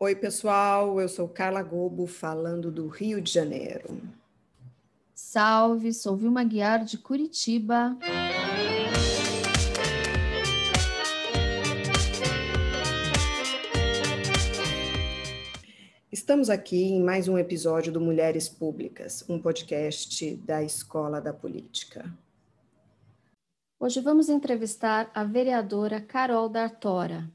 Oi, pessoal, eu sou Carla Gobo, falando do Rio de Janeiro. Salve, sou Vilma Guiar de Curitiba. Estamos aqui em mais um episódio do Mulheres Públicas, um podcast da Escola da Política. Hoje vamos entrevistar a vereadora Carol D'Artora.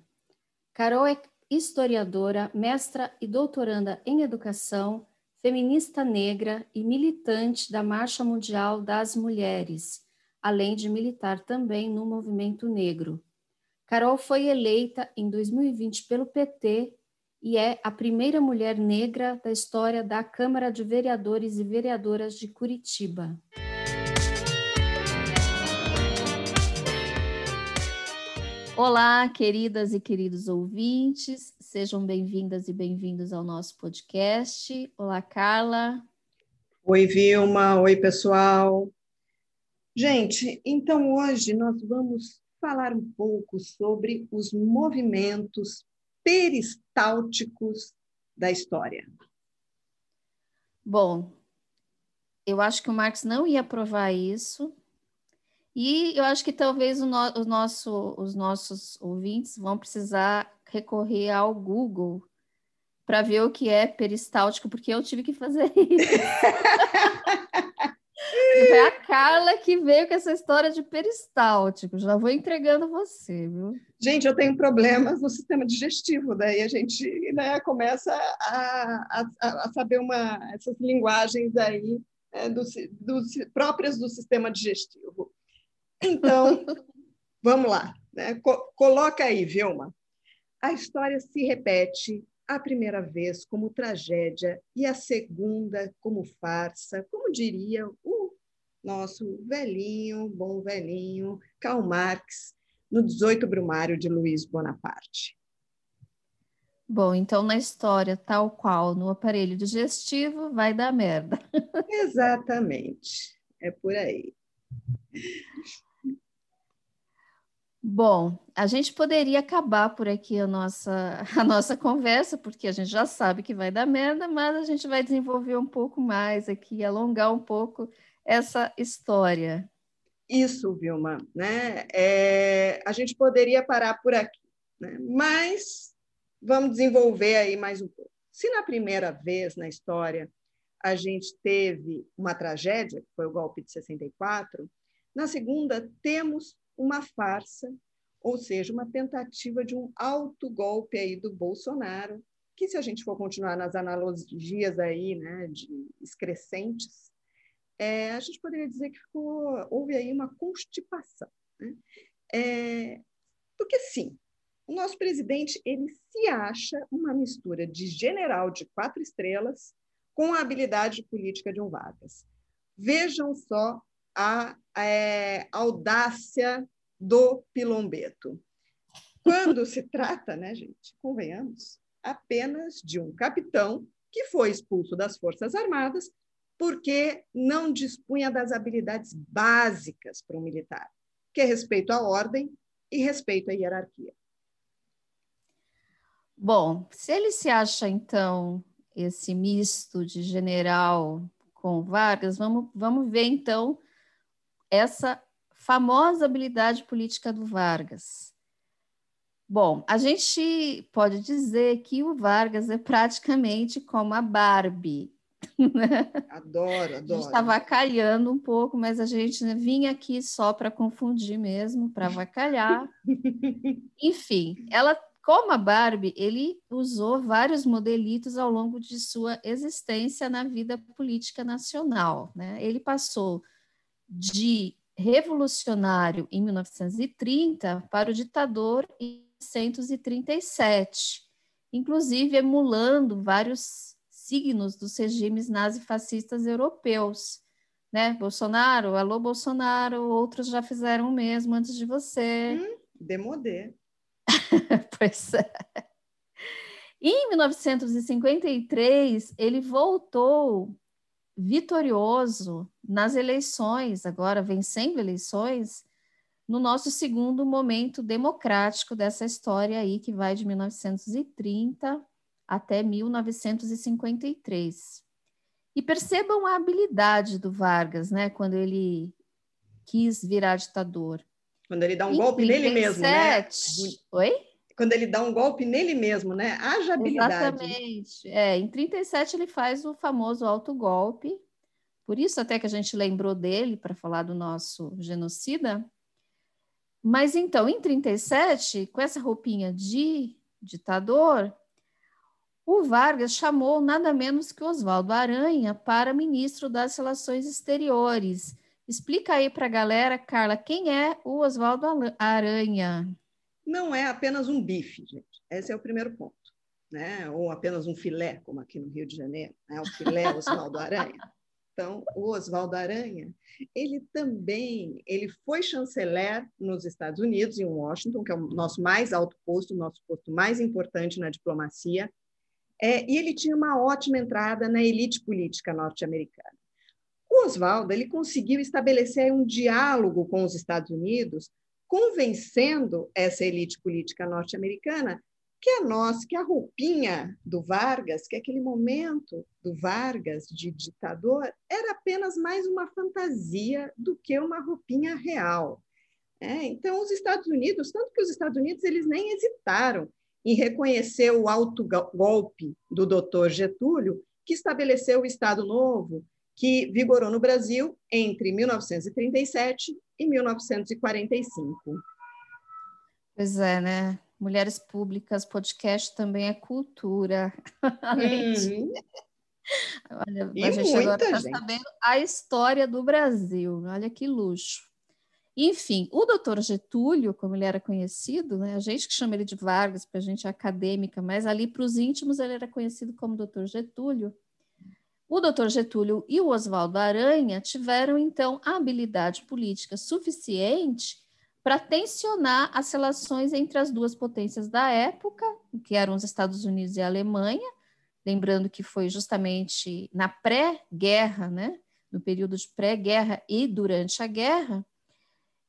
Carol é historiadora, mestra e doutoranda em educação, feminista negra e militante da Marcha Mundial das Mulheres, além de militar também no movimento negro. Carol foi eleita em 2020 pelo PT e é a primeira mulher negra da história da Câmara de Vereadores e Vereadoras de Curitiba. Olá, queridas e queridos ouvintes, sejam bem-vindas e bem-vindos ao nosso podcast. Olá, Carla. Oi, Vilma. Oi, pessoal. Gente, então hoje nós vamos falar um pouco sobre os movimentos peristálticos da história. Bom, eu acho que o Marx não ia provar isso, e eu acho que talvez o, no, o nosso, os nossos ouvintes vão precisar recorrer ao Google para ver o que é peristáltico, porque eu tive que fazer isso. Foi a Carla que veio com essa história de peristáltico. Já vou entregando você, viu? Gente, eu tenho problemas no sistema digestivo, daí a gente né, começa a, a, a saber uma, essas linguagens aí é, do, do, próprias do sistema digestivo. Então, vamos lá. Né? Coloca aí, Vilma. A história se repete a primeira vez como tragédia e a segunda como farsa, como diria o nosso velhinho, bom velhinho, Karl Marx, no 18 Brumário de Luiz Bonaparte. Bom, então na história, tal qual no aparelho digestivo, vai dar merda. Exatamente, é por aí. Bom, a gente poderia acabar por aqui a nossa, a nossa conversa, porque a gente já sabe que vai dar merda, mas a gente vai desenvolver um pouco mais aqui, alongar um pouco essa história. Isso, Vilma, né? É, a gente poderia parar por aqui, né? mas vamos desenvolver aí mais um pouco. Se na primeira vez na história a gente teve uma tragédia, que foi o golpe de 64, na segunda temos uma farsa, ou seja, uma tentativa de um autogolpe aí do Bolsonaro, que se a gente for continuar nas analogias aí, né, de excrescentes, é, a gente poderia dizer que ficou, houve aí uma constipação. Né? É, porque, sim, o nosso presidente ele se acha uma mistura de general de quatro estrelas com a habilidade política de um Vargas. Vejam só a é, audácia do Pilombeto. Quando se trata, né, gente, convenhamos, apenas de um capitão que foi expulso das Forças Armadas porque não dispunha das habilidades básicas para um militar, que é respeito à ordem e respeito à hierarquia. Bom, se ele se acha, então, esse misto de general com Vargas, vamos, vamos ver, então, essa famosa habilidade política do Vargas. Bom, a gente pode dizer que o Vargas é praticamente como a Barbie. Né? Adoro, adoro. A gente está vacalhando um pouco, mas a gente né, vinha aqui só para confundir mesmo, para vacalhar. Enfim, ela, como a Barbie, ele usou vários modelitos ao longo de sua existência na vida política nacional. Né? Ele passou de revolucionário em 1930 para o ditador em 1937, inclusive emulando vários signos dos regimes nazifascistas europeus. Né? Bolsonaro, alô Bolsonaro, outros já fizeram o mesmo antes de você. Hum, demodê. pois é. Em 1953, ele voltou vitorioso nas eleições, agora vencendo eleições, no nosso segundo momento democrático dessa história aí, que vai de 1930 até 1953. E percebam a habilidade do Vargas, né, quando ele quis virar ditador. Quando ele dá um em golpe 37... nele mesmo, né? Oi? Quando ele dá um golpe nele mesmo, né? Haja habilidade. Exatamente. É, em 37 ele faz o famoso autogolpe. Por isso até que a gente lembrou dele para falar do nosso genocida. Mas então, em 37, com essa roupinha de ditador, o Vargas chamou nada menos que Oswaldo Aranha para ministro das Relações Exteriores. Explica aí para a galera, Carla, quem é o Oswaldo Aranha? Não é apenas um bife, gente. Esse é o primeiro ponto. Né? Ou apenas um filé, como aqui no Rio de Janeiro, né? o filé Oswaldo Aranha. Então, o Oswaldo Aranha, ele também, ele foi chanceler nos Estados Unidos, em Washington, que é o nosso mais alto posto, o nosso posto mais importante na diplomacia, é, e ele tinha uma ótima entrada na elite política norte-americana. O Oswaldo ele conseguiu estabelecer um diálogo com os Estados Unidos, convencendo essa elite política norte-americana que a nossa, que a roupinha do Vargas, que aquele momento do Vargas de ditador era apenas mais uma fantasia do que uma roupinha real. É, então, os Estados Unidos, tanto que os Estados Unidos eles nem hesitaram em reconhecer o alto golpe do doutor Getúlio, que estabeleceu o Estado Novo, que vigorou no Brasil entre 1937 e 1945. Pois é, né? Mulheres Públicas, podcast também é cultura. Uhum. Olha, e a gente agora está sabendo a história do Brasil. Olha que luxo. Enfim, o doutor Getúlio, como ele era conhecido, né, a gente que chama ele de Vargas, para a gente é acadêmica, mas ali para os íntimos ele era conhecido como doutor Getúlio. O doutor Getúlio e o Oswaldo Aranha tiveram, então, a habilidade política suficiente para tensionar as relações entre as duas potências da época, que eram os Estados Unidos e a Alemanha, lembrando que foi justamente na pré-guerra, né, no período de pré-guerra e durante a guerra,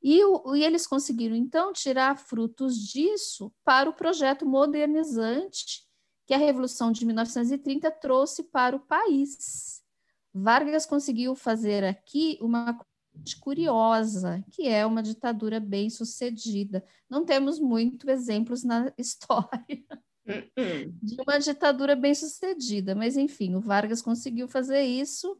e, o, e, eles conseguiram, então, tirar frutos disso para o projeto modernizante que a Revolução de 1930 trouxe para o país. Vargas conseguiu fazer aqui uma curiosa, que é uma ditadura bem sucedida. Não temos muitos exemplos na história uh-uh. de uma ditadura bem sucedida, mas enfim, o Vargas conseguiu fazer isso.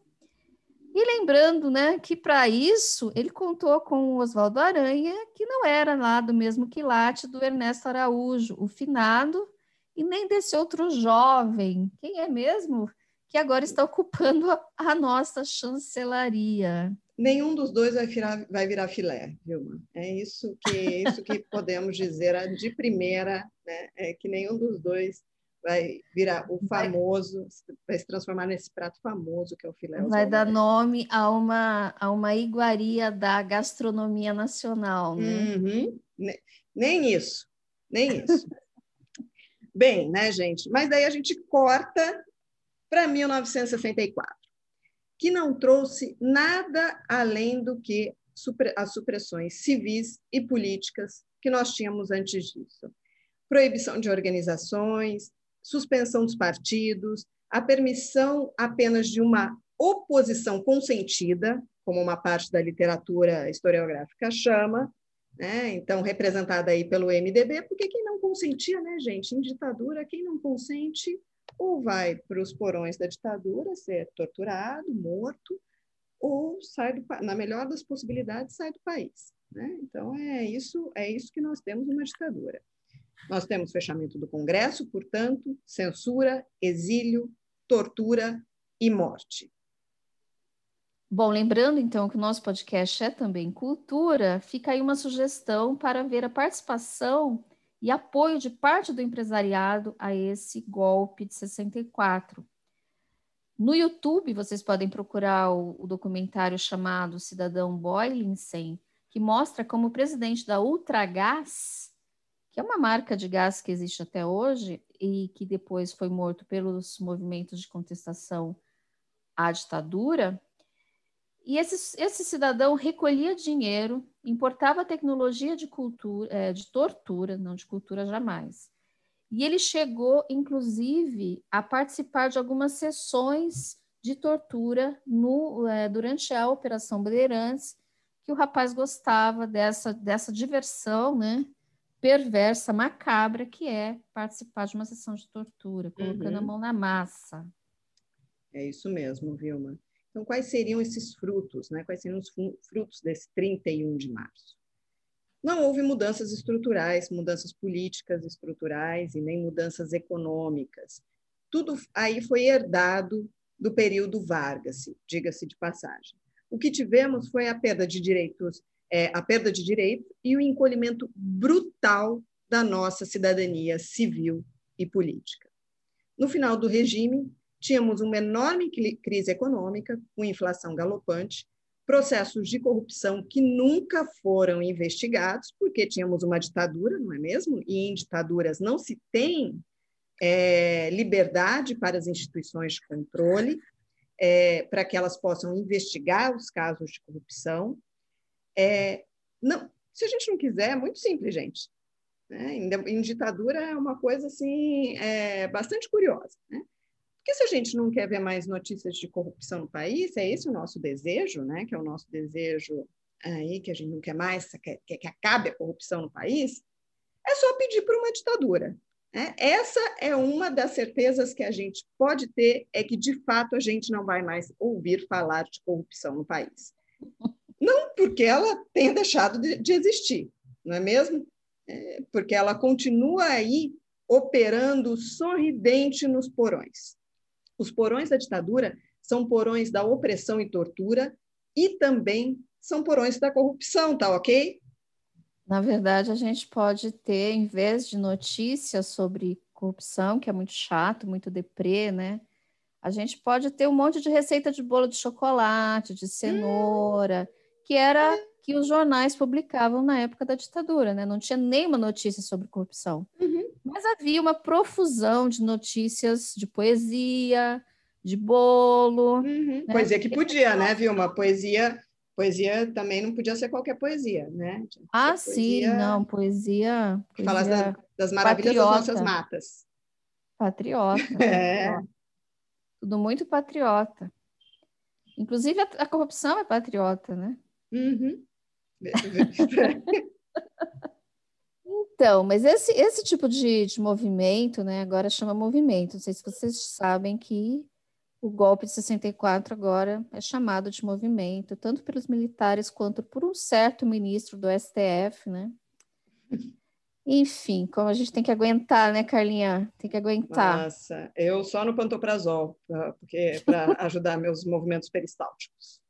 E lembrando, né, que para isso ele contou com o Oswaldo Aranha, que não era lá do mesmo quilate do Ernesto Araújo, o finado, e nem desse outro jovem, quem é mesmo? Que agora está ocupando a, nossa chancelaria nenhum dos dois vai virar, vai virar filé, Vilma. É isso que, isso que podemos dizer de primeira, né? É que nenhum dos dois vai virar o famoso, vai se transformar nesse prato famoso que é o filé. Vai dar nome a uma, a uma iguaria da gastronomia nacional, né? Uhum. Nem isso, nem isso. Bem, né, gente? Mas daí a gente corta para 1964 que não trouxe nada além do que as supressões civis e políticas que nós tínhamos antes disso. Proibição de organizações, suspensão dos partidos, a permissão apenas de uma oposição consentida, como uma parte da literatura historiográfica chama, né? então representada aí pelo MDB, porque quem não consentia, né, gente? Em ditadura, quem não consente ou vai para os porões da ditadura ser torturado, morto, ou sai do, na melhor das possibilidades sai do país. Né? Então é isso, é isso que nós temos numa ditadura. Nós temos fechamento do Congresso, portanto, censura, exílio, tortura e morte. Bom, lembrando então que o nosso podcast é também cultura, fica aí uma sugestão para ver a participação e apoio de parte do empresariado a esse golpe de 64. No YouTube, vocês podem procurar o, o documentário chamado Cidadão Boylinsen, que mostra como o presidente da Ultragás, que é uma marca de gás que existe até hoje e que depois foi morto pelos movimentos de contestação à ditadura, e esse, esse cidadão recolhia dinheiro, importava tecnologia de cultura, é, de tortura, não de cultura jamais, E ele chegou, inclusive, a participar de algumas sessões de tortura no, é, durante a Operação Bandeirantes, que o rapaz gostava dessa, dessa diversão, né? Perversa, macabra, que é participar de uma sessão de tortura, colocando uhum. a mão na massa. É isso mesmo, Vilma. Então, quais seriam esses frutos, né? Quais seriam os frutos desse 31 de março? Não houve mudanças estruturais, mudanças políticas estruturais e nem mudanças econômicas. Tudo aí foi herdado do período Vargas, diga-se de passagem. O que tivemos foi a perda de direitos, é, a perda de direitos e o encolhimento brutal da nossa cidadania civil e política. No final do regime, tínhamos uma enorme crise econômica, com inflação galopante, processos de corrupção que nunca foram investigados, porque tínhamos uma ditadura, não é mesmo? E em ditaduras não se tem é, liberdade para as instituições de controle, é, para que elas possam investigar os casos de corrupção. É, não, se a gente não quiser, é muito simples, gente. Né? Em, em, ditadura é uma coisa assim é, bastante curiosa. Né? Porque se a gente não quer ver mais notícias de corrupção no país, é esse o nosso desejo, né? que é o nosso desejo aí, que a gente não quer mais, quer, quer que acabe a corrupção no país, é só pedir por uma ditadura. Né? Essa é uma das certezas que a gente pode ter, é que, de fato, a gente não vai mais ouvir falar de corrupção no país. Não porque ela tenha deixado de, de existir, não é mesmo? É porque ela continua aí operando sorridente nos porões. Os porões da ditadura são porões da opressão e tortura e também são porões da corrupção, tá ok? Na verdade, a gente pode ter, em vez de notícias sobre corrupção, que é muito chato, muito deprê, né? A gente pode ter um monte de receita de bolo de chocolate, de cenoura, que era que os jornais publicavam na época da ditadura, né? Não tinha nenhuma notícia sobre corrupção. Uhum. Mas havia uma profusão de notícias de poesia, de bolo. Uhum. Né? Poesia que podia, né, Vilma? Poesia poesia também não podia ser qualquer poesia, né? Ah, poesia... sim, não, poesia. poesia das, das maravilhas patriota. das nossas matas. Patriota. É. Tudo muito patriota. Inclusive a, a corrupção é patriota, né? Uhum. então, mas esse, esse tipo de, de movimento, né? Agora chama movimento. Não sei se vocês sabem que o golpe de 64 agora é chamado de movimento, tanto pelos militares quanto por um certo ministro do STF, né? Enfim, como a gente tem que aguentar, né, Carlinha? Tem que aguentar. Nossa, eu só no pantoprazol, porque para ajudar meus movimentos peristálticos.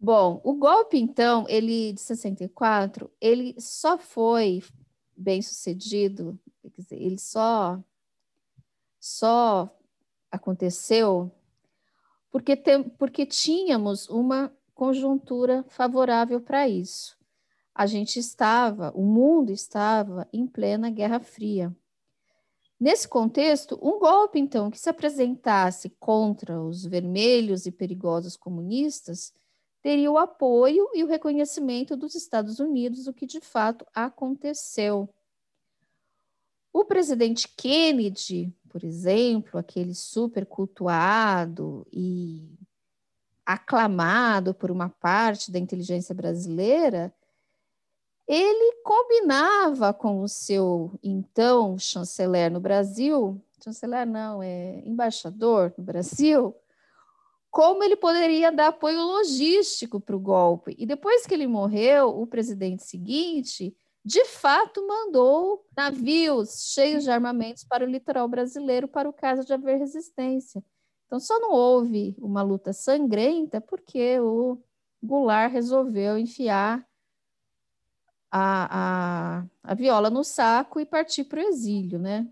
Bom, o golpe, então, ele de 64, ele só foi bem sucedido, dizer, ele só só aconteceu porque, tem, porque tínhamos uma conjuntura favorável para isso. A gente estava, o mundo estava em plena Guerra Fria. Nesse contexto, um golpe, então, que se apresentasse contra os vermelhos e perigosos comunistas teria o apoio e o reconhecimento dos Estados Unidos, o que de fato aconteceu. O presidente Kennedy, por exemplo, aquele super cultuado e aclamado por uma parte da inteligência brasileira, ele combinava com o seu então chanceler no Brasil, chanceler não, é embaixador no Brasil, como ele poderia dar apoio logístico para o golpe. E depois que ele morreu, o presidente seguinte de fato mandou navios cheios de armamentos para o litoral brasileiro para o caso de haver resistência. Então, só não houve uma luta sangrenta porque o Goulart resolveu enfiar a, a, a viola no saco e partir para o exílio, né?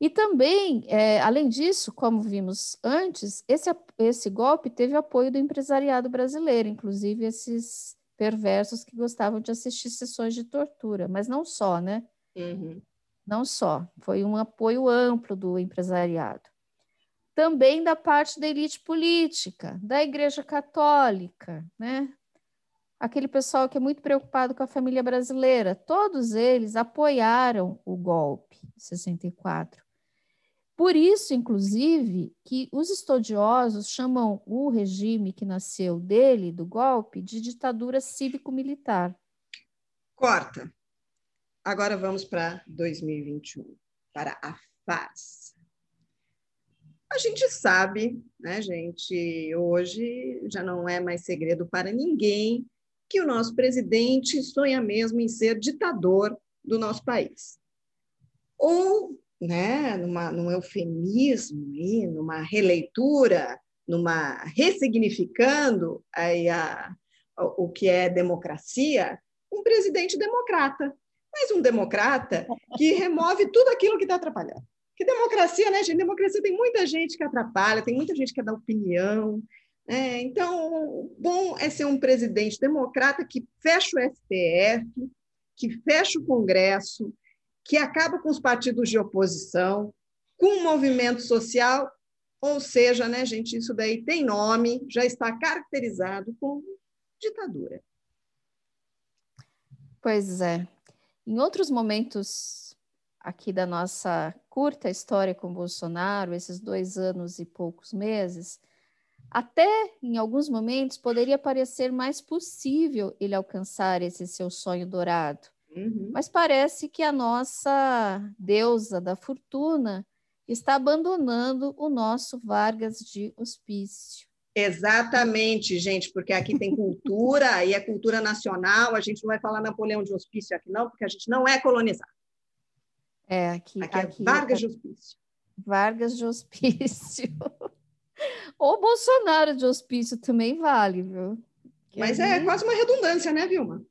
E também, é, além disso, como vimos antes, esse, esse golpe teve apoio do empresariado brasileiro, inclusive esses perversos que gostavam de assistir sessões de tortura, mas não só, né? Uhum. Não só, foi um apoio amplo do empresariado. Também da parte da elite política, da Igreja Católica, né? aquele pessoal que é muito preocupado com a família brasileira. Todos eles apoiaram o golpe de 64. Por isso, inclusive, que os estudiosos chamam o regime que nasceu dele, do golpe, de ditadura cívico-militar. Corta. Agora vamos para 2021, para a FAS. A gente sabe, né, gente, hoje já não é mais segredo para ninguém que o nosso presidente sonha mesmo em ser ditador do nosso país. Ou né, numa, num eufemismo, aí, numa releitura, numa ressignificando aí a, o, que é democracia, um presidente democrata, mas um democrata que remove tudo aquilo que está atrapalhando. Que democracia, né, gente? Democracia tem muita gente que atrapalha, tem muita gente que dá opinião. É, então, bom é ser um presidente democrata que fecha o STF, que fecha o Congresso, que acaba com os partidos de oposição, com o movimento social, ou seja, né, gente, isso daí tem nome, já está caracterizado como ditadura. Pois é. Em outros momentos aqui da nossa curta história com Bolsonaro, esses dois anos e poucos meses, até em alguns momentos poderia parecer mais possível ele alcançar esse seu sonho dourado. Uhum. Mas parece que a nossa deusa da fortuna está abandonando o nosso Vargas de hospício. Exatamente, gente, porque aqui tem cultura e é cultura nacional. A gente não vai falar Napoleão de hospício aqui, não, porque a gente não é colonizado. É, aqui, aqui, aqui é Vargas é... de hospício. Vargas de hospício. Ou Bolsonaro de hospício também vale, viu? Que Mas é quase uma redundância, né, Vilma?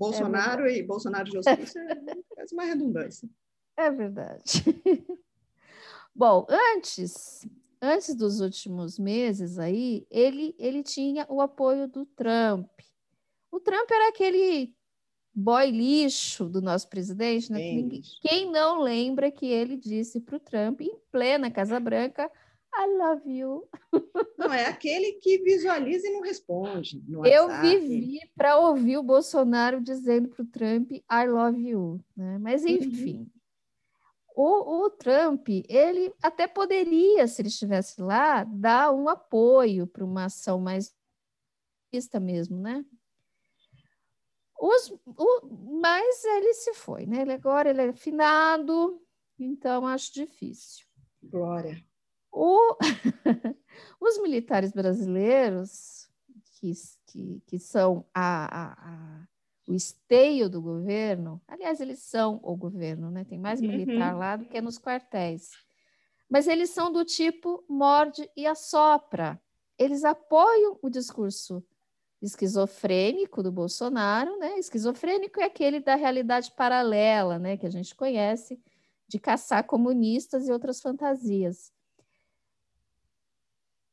Bolsonaro é e Bolsonaro de hospício é uma redundância. É verdade. Bom, antes, antes dos últimos meses aí, ele, ele tinha o apoio do Trump. O Trump era aquele boy lixo do nosso presidente, né? Quem não lembra que ele disse para o Trump, em plena Casa Branca, I love you. Não, é aquele que visualiza e não responde. Eu vivi para ouvir o Bolsonaro dizendo para o Trump I love you. Né? Mas, uhum. enfim. O, o, Trump, ele até poderia, se ele estivesse lá, dar um apoio para uma ação mais mesmo, né? Os, o, mas ele se foi, né? Ele agora ele é finado, então acho difícil. Glória. O... Os militares brasileiros, que, que, que são a, a, a, o esteio do governo, aliás, eles são o governo, né? tem mais militar uhum. lá do que nos quartéis, mas eles são do tipo morde e assopra. Eles apoiam o discurso esquizofrênico do Bolsonaro, né? Esquizofrênico é aquele da realidade paralela, né? Que a gente conhece, de caçar comunistas e outras fantasias.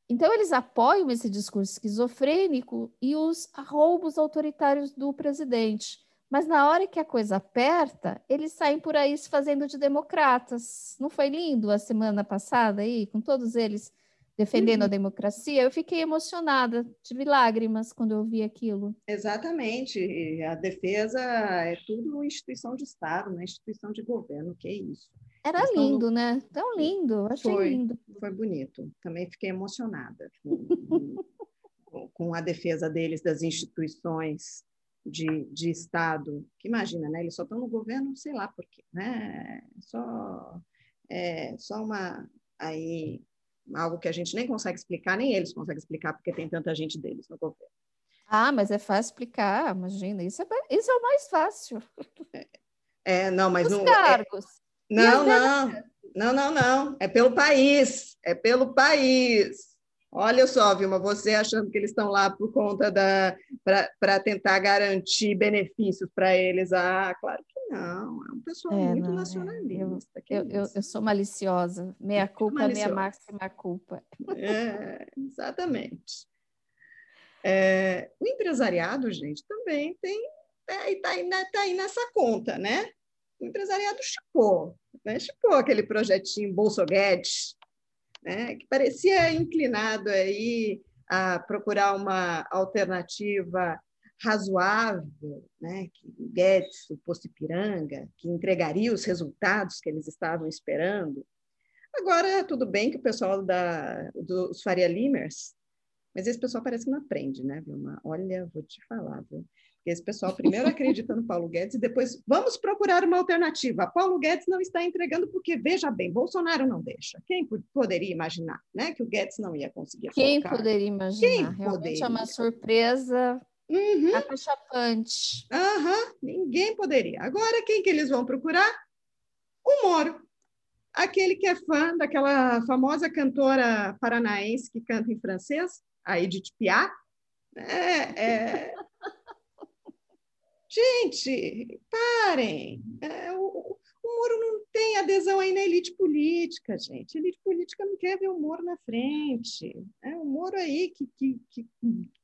Então, eles apoiam esse discurso esquizofrênico e os roubos autoritários do presidente. Mas na hora que a coisa aperta, eles saem por aí se fazendo de democratas. Não foi lindo a semana passada aí, com todos eles defendendo uhum. a democracia? Eu fiquei emocionada, tive lágrimas quando eu vi aquilo. Exatamente. A defesa é tudo instituição de Estado, não é instituição de governo, que é isso. Era lindo, no... né? Tão lindo, achei foi, lindo. Foi bonito. Também fiquei emocionada com, com a defesa deles das instituições de, de Estado. Que imagina, né? Eles só estão no governo, sei lá por quê, né? Só, é, só uma aí algo que a gente nem consegue explicar, nem eles conseguem explicar porque tem tanta gente deles no governo. Ah, mas é fácil explicar, imagina, isso é, isso é o mais fácil. É, é não, mas Os não. É cargos. É, não, não, não, não, não. É pelo país. É pelo país. Olha só, Vilma, você achando que eles estão lá por conta da. para tentar garantir benefícios para eles. Ah, claro que não. É um pessoal é, muito não, nacionalista. É. Eu, eu, eu, sou maliciosa. Meia culpa, maliciosa. meia máxima culpa. É, exatamente. É, o empresariado, gente, também tem. Está é, aí, tá aí nessa conta, né? O empresariado chipou, né? aquele projetinho Bolso Guedes, né? que parecia inclinado aí a procurar uma alternativa razoável, né, que Guedes, o posto Ipiranga, que entregaria os resultados que eles estavam esperando. Agora, tudo bem que o pessoal da, dos Faria Limers, mas esse pessoal parece que não aprende, né, Vilma? Olha, vou te falar, viu? Esse pessoal primeiro acredita no Paulo Guedes e depois vamos procurar uma alternativa. Paulo Guedes não está entregando porque, veja bem, Bolsonaro não deixa. Quem poderia imaginar né, que o Guedes não ia conseguir Quem colocar? poderia imaginar? Quem Realmente poderia? é uma surpresa uhum. acachapante. Uhum. Ninguém poderia. Agora, quem que eles vão procurar? O Moro. Aquele que é fã daquela famosa cantora paranaense que canta em francês, a Edith Piaf. É, é, Gente, parem! É, o, o Moro não tem adesão aí na elite política, gente. A elite política não quer ver o Moro na frente. É, o Moro aí que, que, que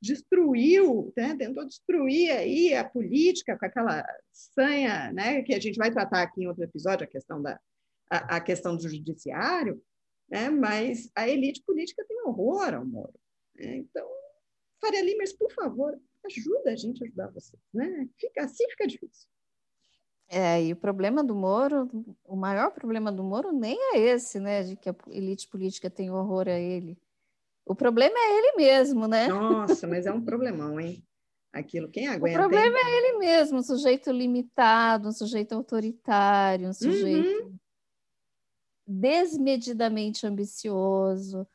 destruiu, né? tentou destruir aí a política com aquela sanha, né? que a gente vai tratar aqui em outro episódio, a questão, da, a, a questão do judiciário, né? mas a elite política tem horror ao Moro. Né? Então, Faria Limers, por favor, ajuda a gente a ajudar vocês, né? Fica, assim fica difícil. É, e o problema do Moro, o maior problema do Moro nem é esse, né? De que a elite política tem horror a ele. O problema é ele mesmo, né? Nossa, mas é um problemão, hein? Aquilo, quem aguenta? O problema hein? é ele mesmo, um sujeito limitado, um sujeito autoritário, um sujeito uhum. desmedidamente ambicioso.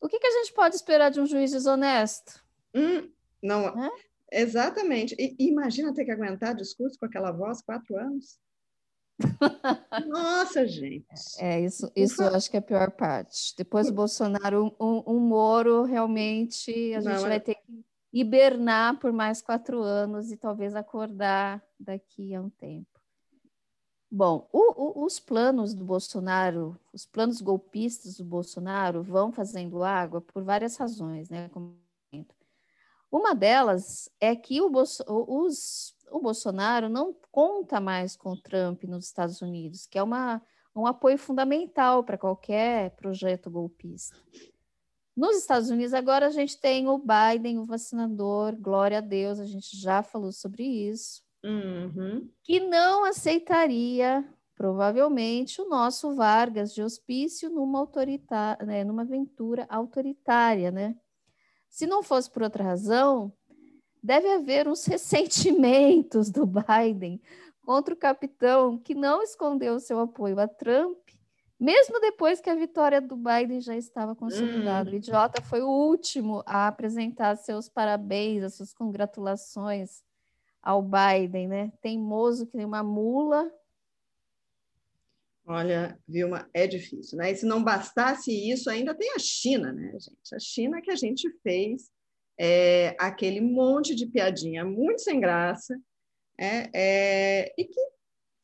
O que, que, a gente pode esperar de um juiz desonesto? Hum, não, é? exatamente. E, imagina ter que aguentar discurso com aquela voz quatro anos. Nossa, gente. É, isso, isso eu acho que é a pior parte. Depois do Bolsonaro, um, um Moro, realmente, a gente Não, vai é... ter que hibernar por mais quatro anos e talvez acordar daqui a um tempo. Bom, o, o, os planos do Bolsonaro, os planos golpistas do Bolsonaro vão fazendo água por várias razões, né? Como uma delas é que o, Bolso os, o Bolsonaro não conta mais com o Trump nos Estados Unidos, que é uma, um apoio fundamental para qualquer projeto golpista. Nos Estados Unidos, agora a gente tem o Biden, o vacinador, glória a Deus, a gente já falou sobre isso, uhum. que não aceitaria, provavelmente, o nosso Vargas de hospício numa, autoritária, né, numa aventura autoritária, né? Se não fosse por outra razão, deve haver uns ressentimentos do Biden contra o capitão que não escondeu seu apoio a Trump, mesmo depois que a vitória do Biden já estava consolidada. Hum. O idiota foi o último a apresentar seus parabéns, as suas congratulações ao Biden, né? Teimoso que nem uma mula, Olha, Vilma, é difícil, né? E se não bastasse isso, ainda tem a China, né, gente? A China que a gente fez é, aquele monte de piadinha muito sem graça, é, é, e que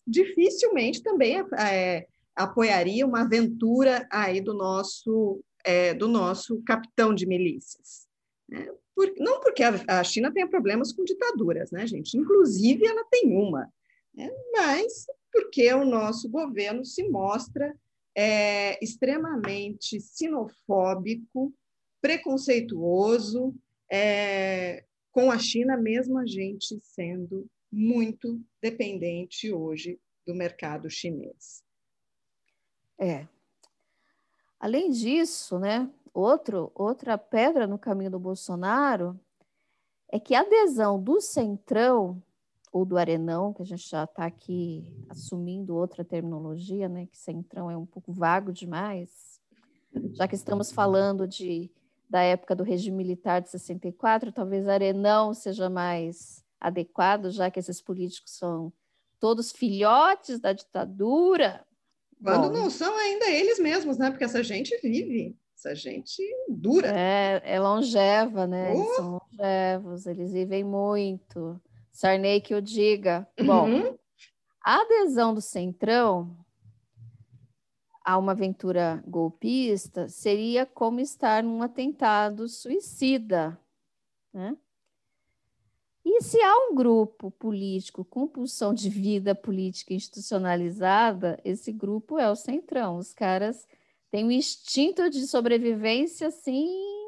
dificilmente também é, apoiaria uma aventura aí do nosso é, do nosso capitão de milícias. Né? Por, não porque a, a China tenha problemas com ditaduras, né, gente? Inclusive ela tem uma, né? mas porque o nosso governo se mostra é, extremamente sinofóbico, preconceituoso é, com a China, mesmo a gente sendo muito dependente hoje do mercado chinês. É. Além disso, né, outro, outra pedra no caminho do Bolsonaro é que a adesão do Centrão ou do arenão, que a gente já está aqui assumindo outra terminologia, né, que centrão é um pouco vago demais, já que estamos falando de, da época do regime militar de 64, talvez arenão seja mais adequado, já que esses políticos são todos filhotes da ditadura. Quando Bom, não são ainda eles mesmos, né? Porque essa gente vive, essa gente dura. É, é longeva, né? Oh. Eles são longevos, eles vivem muito. Sarney que o diga. Bom, uhum. a adesão do Centrão a uma aventura golpista seria como estar num atentado suicida. Né? E se há um grupo político com pulsão de vida política institucionalizada, esse grupo é o Centrão. Os caras têm um instinto de sobrevivência assim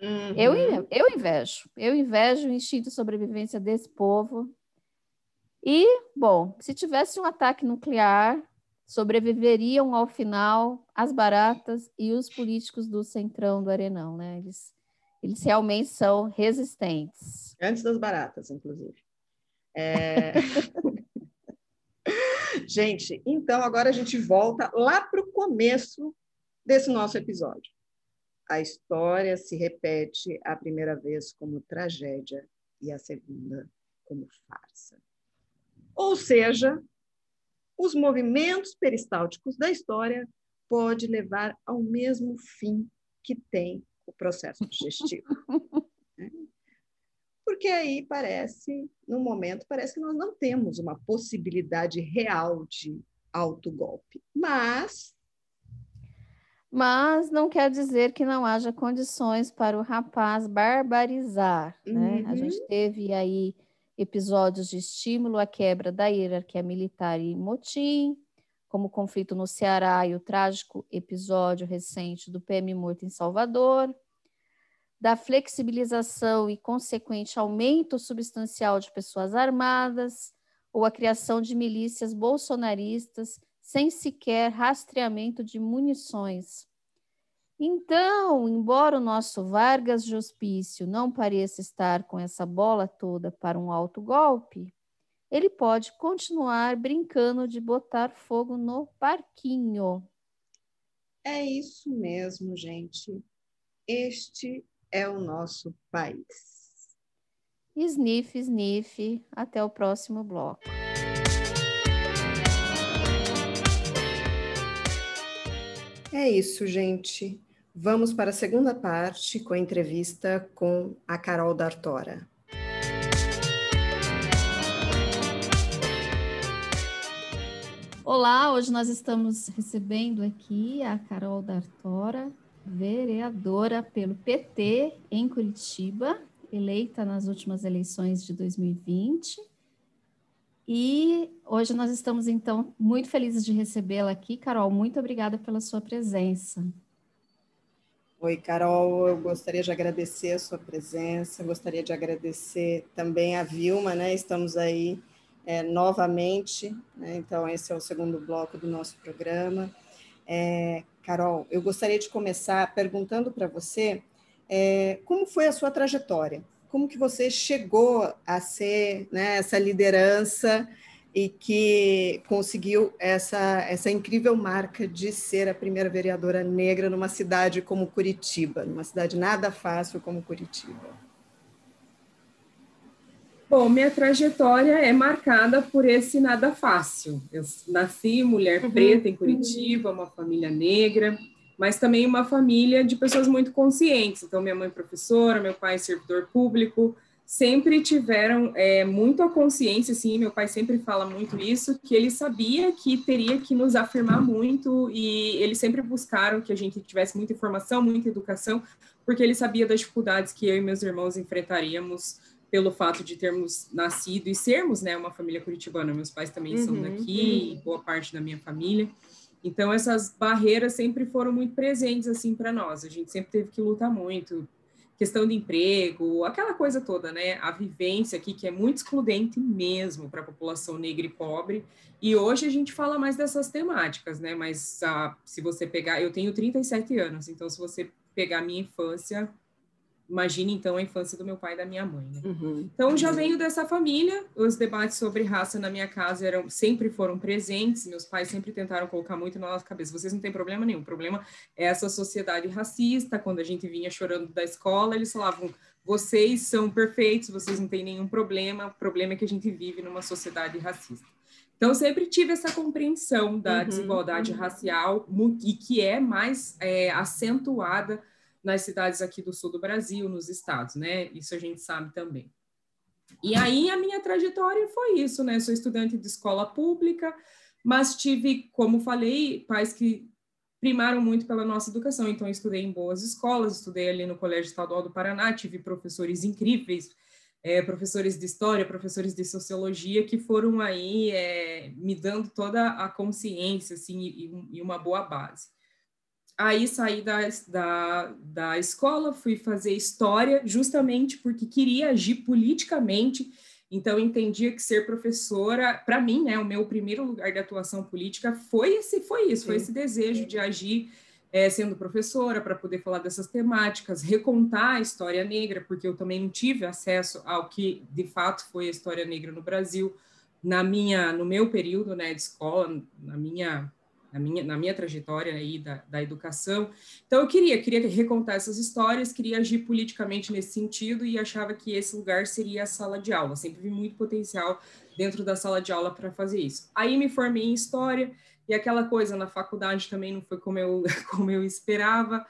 Uhum. Eu, eu invejo, eu invejo o instinto de sobrevivência desse povo. E, bom, se tivesse um ataque nuclear, sobreviveriam ao final as baratas e os políticos do centrão do Arenão, né? Eles, eles realmente são resistentes. Antes das baratas, inclusive. É... gente, então agora a gente volta lá para o começo desse nosso episódio. A história se repete a primeira vez como tragédia e a segunda como farsa. Ou seja, os movimentos peristálticos da história pode levar ao mesmo fim que tem o processo digestivo. Né? Porque aí parece, no momento, parece que nós não temos uma possibilidade real de autogolpe. Mas mas não quer dizer que não haja condições para o rapaz barbarizar, né? Uhum. A gente teve aí episódios de estímulo à quebra da hierarquia militar e motim, como o conflito no Ceará e o trágico episódio recente do PM morto em Salvador, da flexibilização e consequente aumento substancial de pessoas armadas, ou a criação de milícias bolsonaristas sem sequer rastreamento de munições. Então, embora o nosso Vargas de hospício não pareça estar com essa bola toda para um alto golpe, ele pode continuar brincando de botar fogo no parquinho. É isso mesmo, gente. Este é o nosso país. Sniff, sniff. Até o próximo bloco. É isso, gente. Vamos para a segunda parte com a entrevista com a Carol D'Artora. Olá, hoje nós estamos recebendo aqui a Carol D'Artora, vereadora pelo PT em Curitiba, eleita nas últimas eleições de 2020 e hoje nós estamos, então, muito felizes de recebê-la aqui. Carol, muito obrigada pela sua presença. Oi, Carol, eu gostaria de agradecer a sua presença, gostaria de agradecer também a Vilma, né? Estamos aí é, novamente, né? então esse é o segundo bloco do nosso programa. É, Carol, eu gostaria de começar perguntando para você é, como foi a sua trajetória como que você chegou a ser né, essa liderança e que conseguiu essa, essa incrível marca de ser a primeira vereadora negra numa cidade como Curitiba, numa cidade nada fácil como Curitiba? Bom, minha trajetória é marcada por esse nada fácil. Eu nasci mulher uhum. preta em Curitiba, uma família negra, mas também uma família de pessoas muito conscientes. Então, minha mãe professora, meu pai servidor público, sempre tiveram é, muito a consciência, assim, meu pai sempre fala muito isso, que ele sabia que teria que nos afirmar muito e eles sempre buscaram que a gente tivesse muita informação, muita educação, porque ele sabia das dificuldades que eu e meus irmãos enfrentaríamos pelo fato de termos nascido e sermos, né, uma família curitibana. Meus pais também uhum, são daqui, uhum. boa parte da minha família. Então essas barreiras sempre foram muito presentes assim para nós. A gente sempre teve que lutar muito, questão de emprego, aquela coisa toda, né? A vivência aqui que é muito excludente mesmo para a população negra e pobre. E hoje a gente fala mais dessas temáticas, né? Mas ah, se você pegar, eu tenho 37 anos, então se você pegar minha infância, Imagine, então, a infância do meu pai e da minha mãe. Né? Uhum. Então, já venho dessa família. Os debates sobre raça na minha casa eram, sempre foram presentes. Meus pais sempre tentaram colocar muito na nossa cabeça. Vocês não têm problema nenhum. O problema é essa sociedade racista. Quando a gente vinha chorando da escola, eles falavam: vocês são perfeitos, vocês não têm nenhum problema. O problema é que a gente vive numa sociedade racista. Então, sempre tive essa compreensão da uhum, desigualdade uhum. racial e que é mais é, acentuada nas cidades aqui do sul do Brasil, nos estados, né? Isso a gente sabe também. E aí a minha trajetória foi isso, né? Sou estudante de escola pública, mas tive, como falei, pais que primaram muito pela nossa educação. Então, estudei em boas escolas, estudei ali no Colégio Estadual do Paraná, tive professores incríveis, é, professores de história, professores de sociologia, que foram aí é, me dando toda a consciência, assim, e, e uma boa base. Aí saí da, da, da escola, fui fazer história, justamente porque queria agir politicamente. Então, entendia que ser professora, para mim, né, o meu primeiro lugar de atuação política foi esse, foi isso, Sim. foi esse desejo de agir é, sendo professora para poder falar dessas temáticas, recontar a história negra, porque eu também não tive acesso ao que de fato foi a história negra no Brasil na minha, no meu período, né, de escola, na minha na minha, na minha trajetória aí da, da educação. Então, eu queria, queria recontar essas histórias, queria agir politicamente nesse sentido e achava que esse lugar seria a sala de aula. Sempre vi muito potencial dentro da sala de aula para fazer isso. Aí me formei em História e aquela coisa na faculdade também não foi como eu, como eu esperava.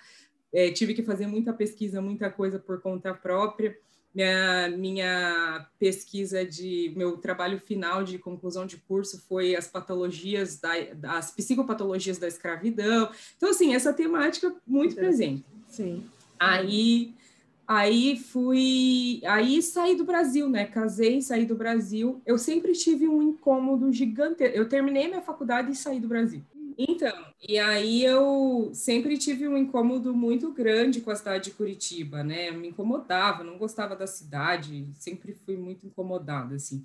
É, tive que fazer muita pesquisa, muita coisa por conta própria minha, minha pesquisa de meu trabalho final de conclusão de curso foi as patologias da, as psicopatologias da escravidão. Então assim, essa temática muito presente. Sim. Aí aí fui, aí saí do Brasil, né? Casei, saí do Brasil. Eu sempre tive um incômodo gigante. Eu terminei minha faculdade e saí do Brasil. Então, e aí eu sempre tive um incômodo muito grande com a cidade de Curitiba, né? Eu me incomodava, não gostava da cidade, sempre fui muito incomodada, assim.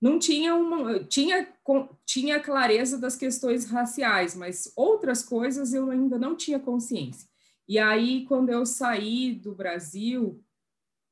Não tinha uma, tinha, tinha clareza das questões raciais, mas outras coisas eu ainda não tinha consciência. E aí, quando eu saí do Brasil,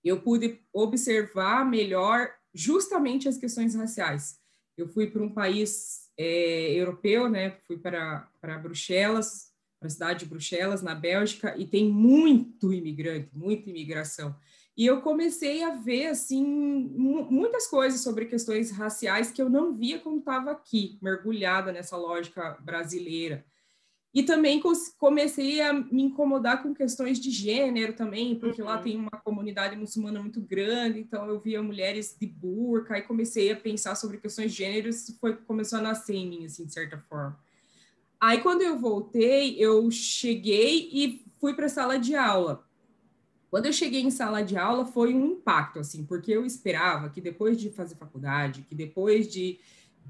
eu pude observar melhor justamente as questões raciais. Eu fui para um país é, europeu, né? Fui para, para Bruxelas, para a cidade de Bruxelas, na Bélgica, e tem muito imigrante, muita imigração. E eu comecei a ver, assim, muitas coisas sobre questões raciais que eu não via quando estava aqui, mergulhada nessa lógica brasileira. E também comecei a me incomodar com questões de gênero também, porque uhum. lá tem uma comunidade muçulmana muito grande, então eu via mulheres de burca e comecei a pensar sobre questões de gênero, isso foi começou a nascer em mim assim, de certa forma. Aí quando eu voltei, eu cheguei e fui para a sala de aula. Quando eu cheguei em sala de aula foi um impacto assim, porque eu esperava que depois de fazer faculdade, que depois de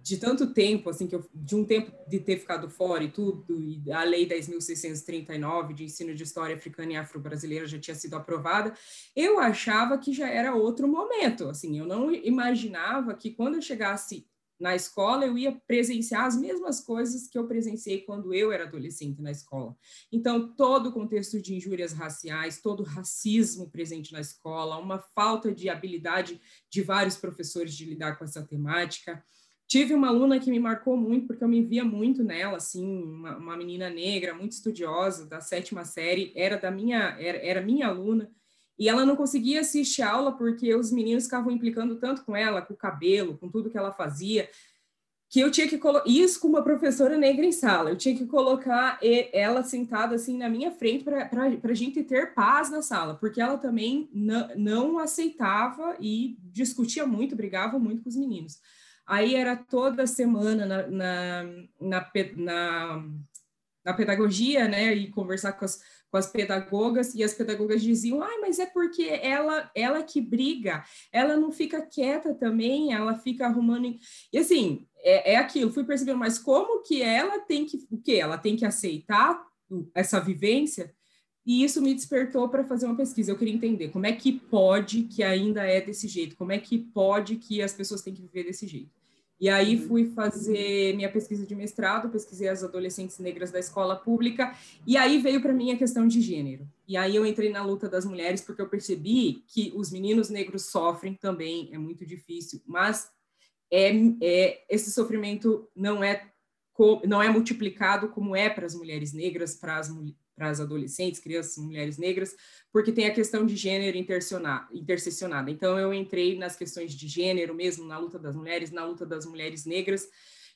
de tanto tempo, assim, que eu, de um tempo de ter ficado fora e tudo, e a Lei 10.639 de ensino de história africana e afro-brasileira já tinha sido aprovada, eu achava que já era outro momento, assim, eu não imaginava que quando eu chegasse na escola eu ia presenciar as mesmas coisas que eu presenciei quando eu era adolescente na escola. Então, todo o contexto de injúrias raciais, todo o racismo presente na escola, uma falta de habilidade de vários professores de lidar com essa temática, Tive uma aluna que me marcou muito, porque eu me via muito nela, assim, uma, uma menina negra, muito estudiosa, da sétima série, era da minha, era, era minha aluna, e ela não conseguia assistir a aula porque os meninos ficavam implicando tanto com ela, com o cabelo, com tudo que ela fazia, que eu tinha que colocar isso com uma professora negra em sala, eu tinha que colocar ela sentada assim na minha frente para a gente ter paz na sala, porque ela também não, não aceitava e discutia muito, brigava muito com os meninos. Aí era toda semana na, na, na, na, na pedagogia, né, e conversar com as, com as pedagogas, e as pedagogas diziam, ah, mas é porque ela, ela que briga, ela não fica quieta também, ela fica arrumando... E assim, é, é aquilo, fui percebendo, mas como que ela tem que... O que? Ela tem que aceitar essa vivência? E isso me despertou para fazer uma pesquisa. Eu queria entender como é que pode que ainda é desse jeito, como é que pode que as pessoas têm que viver desse jeito. E aí uhum. fui fazer minha pesquisa de mestrado, pesquisei as adolescentes negras da escola pública, e aí veio para mim a questão de gênero. E aí eu entrei na luta das mulheres porque eu percebi que os meninos negros sofrem também, é muito difícil, mas é, é esse sofrimento não é não é multiplicado como é para as mulheres negras, para as para as adolescentes, crianças, mulheres negras, porque tem a questão de gênero interseccionada. Então, eu entrei nas questões de gênero mesmo, na luta das mulheres, na luta das mulheres negras,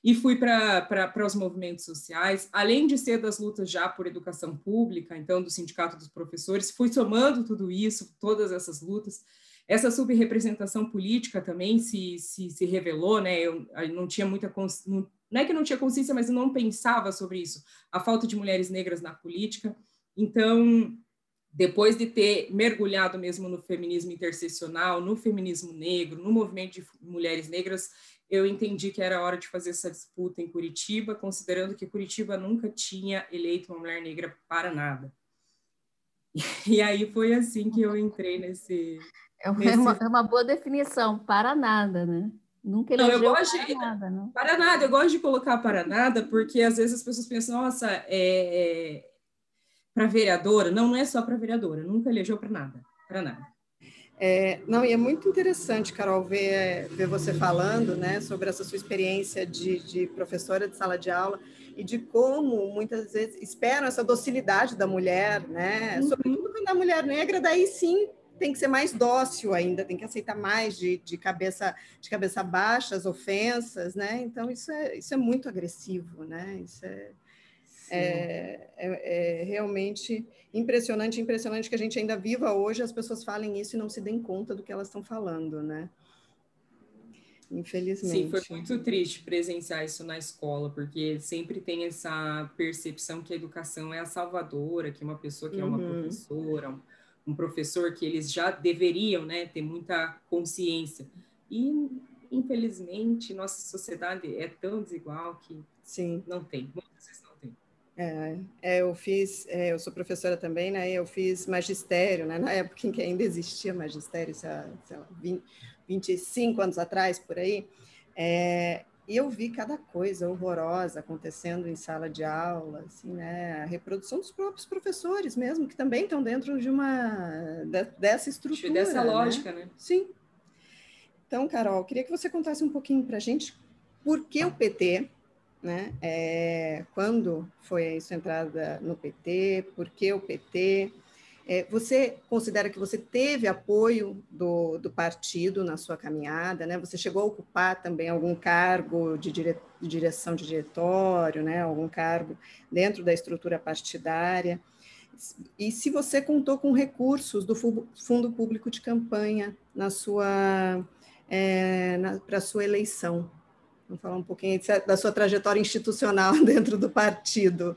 e fui para os movimentos sociais, além de ser das lutas já por educação pública, então, do Sindicato dos Professores, fui somando tudo isso, todas essas lutas. Essa subrepresentação política também se, se, se revelou, né? Eu, não tinha muita não, não é que não tinha consciência, mas eu não pensava sobre isso, a falta de mulheres negras na política. Então, depois de ter mergulhado mesmo no feminismo interseccional, no feminismo negro, no movimento de mulheres negras, eu entendi que era hora de fazer essa disputa em Curitiba, considerando que Curitiba nunca tinha eleito uma mulher negra para nada. E aí foi assim que eu entrei nesse. É uma, nesse... é uma boa definição, para nada, né? Nunca não, eu gosto para de, nada, não. Para nada, eu gosto de colocar para nada, porque às vezes as pessoas pensam, nossa, é, é para vereadora. Não, não é só para vereadora, nunca elegeu para nada, para nada. É, não, e é muito interessante, Carol, ver, ver você falando né, sobre essa sua experiência de, de professora de sala de aula e de como muitas vezes esperam essa docilidade da mulher, né? Uhum. Sobretudo quando a mulher negra, daí sim tem que ser mais dócil ainda, tem que aceitar mais de, de cabeça de cabeça baixa as ofensas, né? Então isso é, isso é muito agressivo, né? Isso é, é, é, é, realmente impressionante, impressionante que a gente ainda viva hoje, as pessoas falem isso e não se deem conta do que elas estão falando, né? Infelizmente. Sim, foi muito triste presenciar isso na escola, porque sempre tem essa percepção que a educação é a salvadora, que uma pessoa que é uma uhum. professora, um, professor que eles já deveriam né, ter muita consciência. E, infelizmente, nossa sociedade é tão desigual que Sim. não tem. É, é, eu fiz, é, eu sou professora também, né? Eu fiz magistério, né? Na época em que ainda existia magistério, sei lá, sei lá 20, 25 anos atrás, por aí. É, e eu vi cada coisa horrorosa acontecendo em sala de aula, assim, né? A reprodução dos próprios professores mesmo, que também estão dentro de uma de, dessa estrutura, dessa né? lógica, né? Sim. Então, Carol, queria que você contasse um pouquinho para a gente por que o PT né? É, quando foi a sua entrada no PT, por que o PT? É, você considera que você teve apoio do, do partido na sua caminhada, né? Você chegou a ocupar também algum cargo de, dire, direção de diretório, né? Algum cargo dentro da estrutura partidária? E se você contou com recursos do Fundo Público de Campanha na sua é, para sua eleição? Vamos falar um pouquinho da sua trajetória institucional dentro do partido.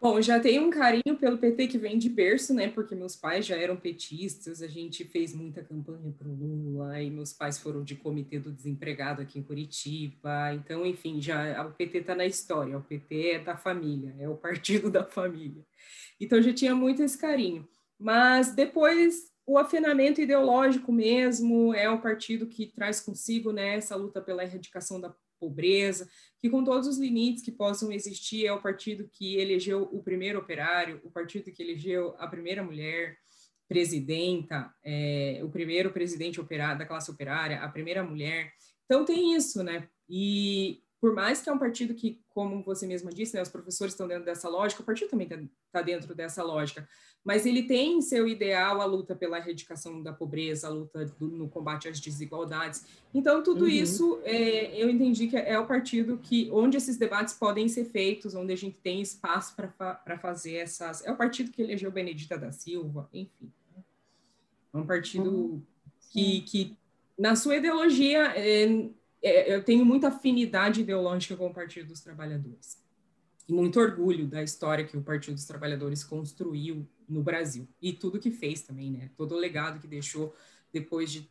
Bom, já tenho um carinho pelo PT que vem de berço, né? Porque meus pais já eram petistas, a gente fez muita campanha para o Lula, e meus pais foram de comitê do desempregado aqui em Curitiba. Então, enfim, já o PT está na história, o PT é da família, é o partido da família. Então, já tinha muito esse carinho. Mas depois o afinamento ideológico mesmo é o partido que traz consigo né, essa luta pela erradicação da pobreza, que com todos os limites que possam existir é o partido que elegeu o primeiro operário, o partido que elegeu a primeira mulher presidenta, é, o primeiro presidente operário, da classe operária, a primeira mulher. Então tem isso, né? E por mais que é um partido que, como você mesma disse, né, os professores estão dentro dessa lógica, o partido também está tá dentro dessa lógica, mas ele tem em seu ideal a luta pela erradicação da pobreza, a luta do, no combate às desigualdades. Então, tudo uhum. isso é, eu entendi que é o partido que onde esses debates podem ser feitos, onde a gente tem espaço para fazer essas. É o partido que elegeu Benedita da Silva, enfim. É um partido uhum. que, que, na sua ideologia, é, é, eu tenho muita afinidade ideológica com o Partido dos Trabalhadores. E muito orgulho da história que o Partido dos Trabalhadores construiu no Brasil. E tudo que fez também, né? Todo o legado que deixou depois de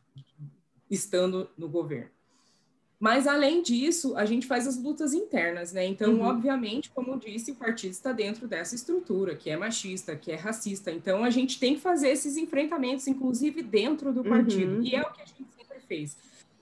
estando no governo. Mas, além disso, a gente faz as lutas internas, né? Então, uhum. obviamente, como eu disse, o partido está dentro dessa estrutura, que é machista, que é racista. Então, a gente tem que fazer esses enfrentamentos, inclusive dentro do partido. Uhum. E é o que a gente sempre fez.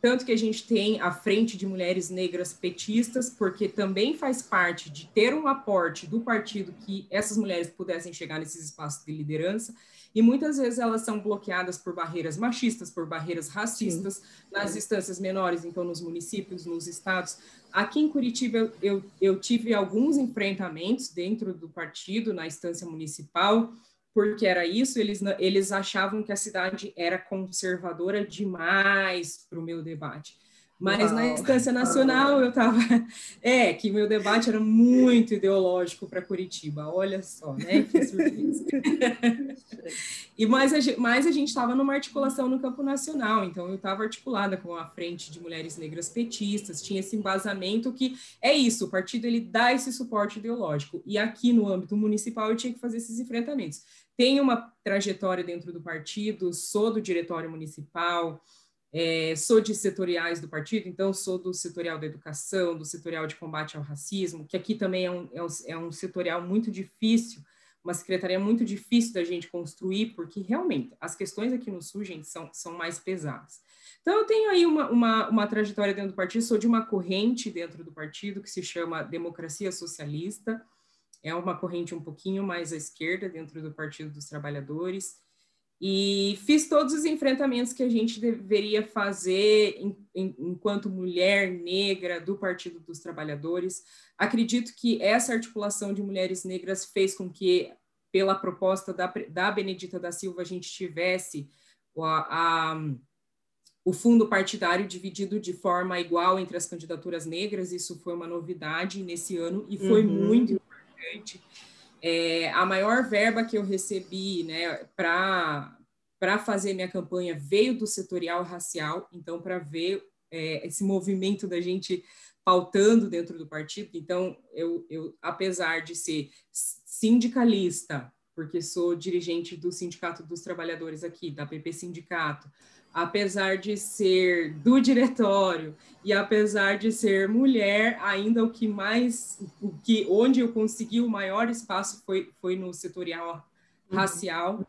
Tanto que a gente tem a Frente de Mulheres Negras Petistas, porque também faz parte de ter um aporte do partido que essas mulheres pudessem chegar nesses espaços de liderança. E muitas vezes elas são bloqueadas por barreiras machistas, por barreiras racistas, Sim. nas instâncias menores, então nos municípios, nos estados. Aqui em Curitiba, eu, eu tive alguns enfrentamentos dentro do partido, na instância municipal, porque era isso, eles, eles achavam que a cidade era conservadora demais para o meu debate. Mas Uau. na instância nacional eu estava. É, que meu debate era muito ideológico para Curitiba, olha só, né? Que surpresa. e mais a, mais a gente estava numa articulação no campo nacional, então eu estava articulada com a Frente de Mulheres Negras Petistas, tinha esse embasamento que é isso, o partido ele dá esse suporte ideológico. E aqui no âmbito municipal eu tinha que fazer esses enfrentamentos tenho uma trajetória dentro do partido, sou do diretório municipal, É, sou de setoriais do partido, então sou do setorial da educação, do setorial de combate ao racismo, que aqui também é um, é um, é um setorial muito difícil, uma secretaria muito difícil da gente construir, porque realmente as questões aqui no Sul, gente, são, são mais pesadas. Então, eu tenho aí uma, uma, uma trajetória dentro do partido, sou de uma corrente dentro do partido que se chama Democracia Socialista, é uma corrente um pouquinho mais à esquerda dentro do Partido dos Trabalhadores, e fiz todos os enfrentamentos que a gente deveria fazer em, em, enquanto mulher negra do Partido dos Trabalhadores. Acredito que essa articulação de mulheres negras fez com que, pela proposta da, da Benedita da Silva, a gente tivesse a, a o fundo partidário dividido de forma igual entre as candidaturas negras, isso foi uma novidade nesse ano e foi uhum. muito importante. É, a maior verba que eu recebi né, para fazer minha campanha veio do setorial racial, então, para ver é, esse movimento da gente pautando dentro do partido. Então, eu, eu, apesar de ser sindicalista, porque sou dirigente do Sindicato dos Trabalhadores aqui, da PP Sindicato, apesar de ser do diretório e apesar de ser mulher, ainda o que mais, o que onde eu consegui o maior espaço foi, foi no setorial uhum. racial.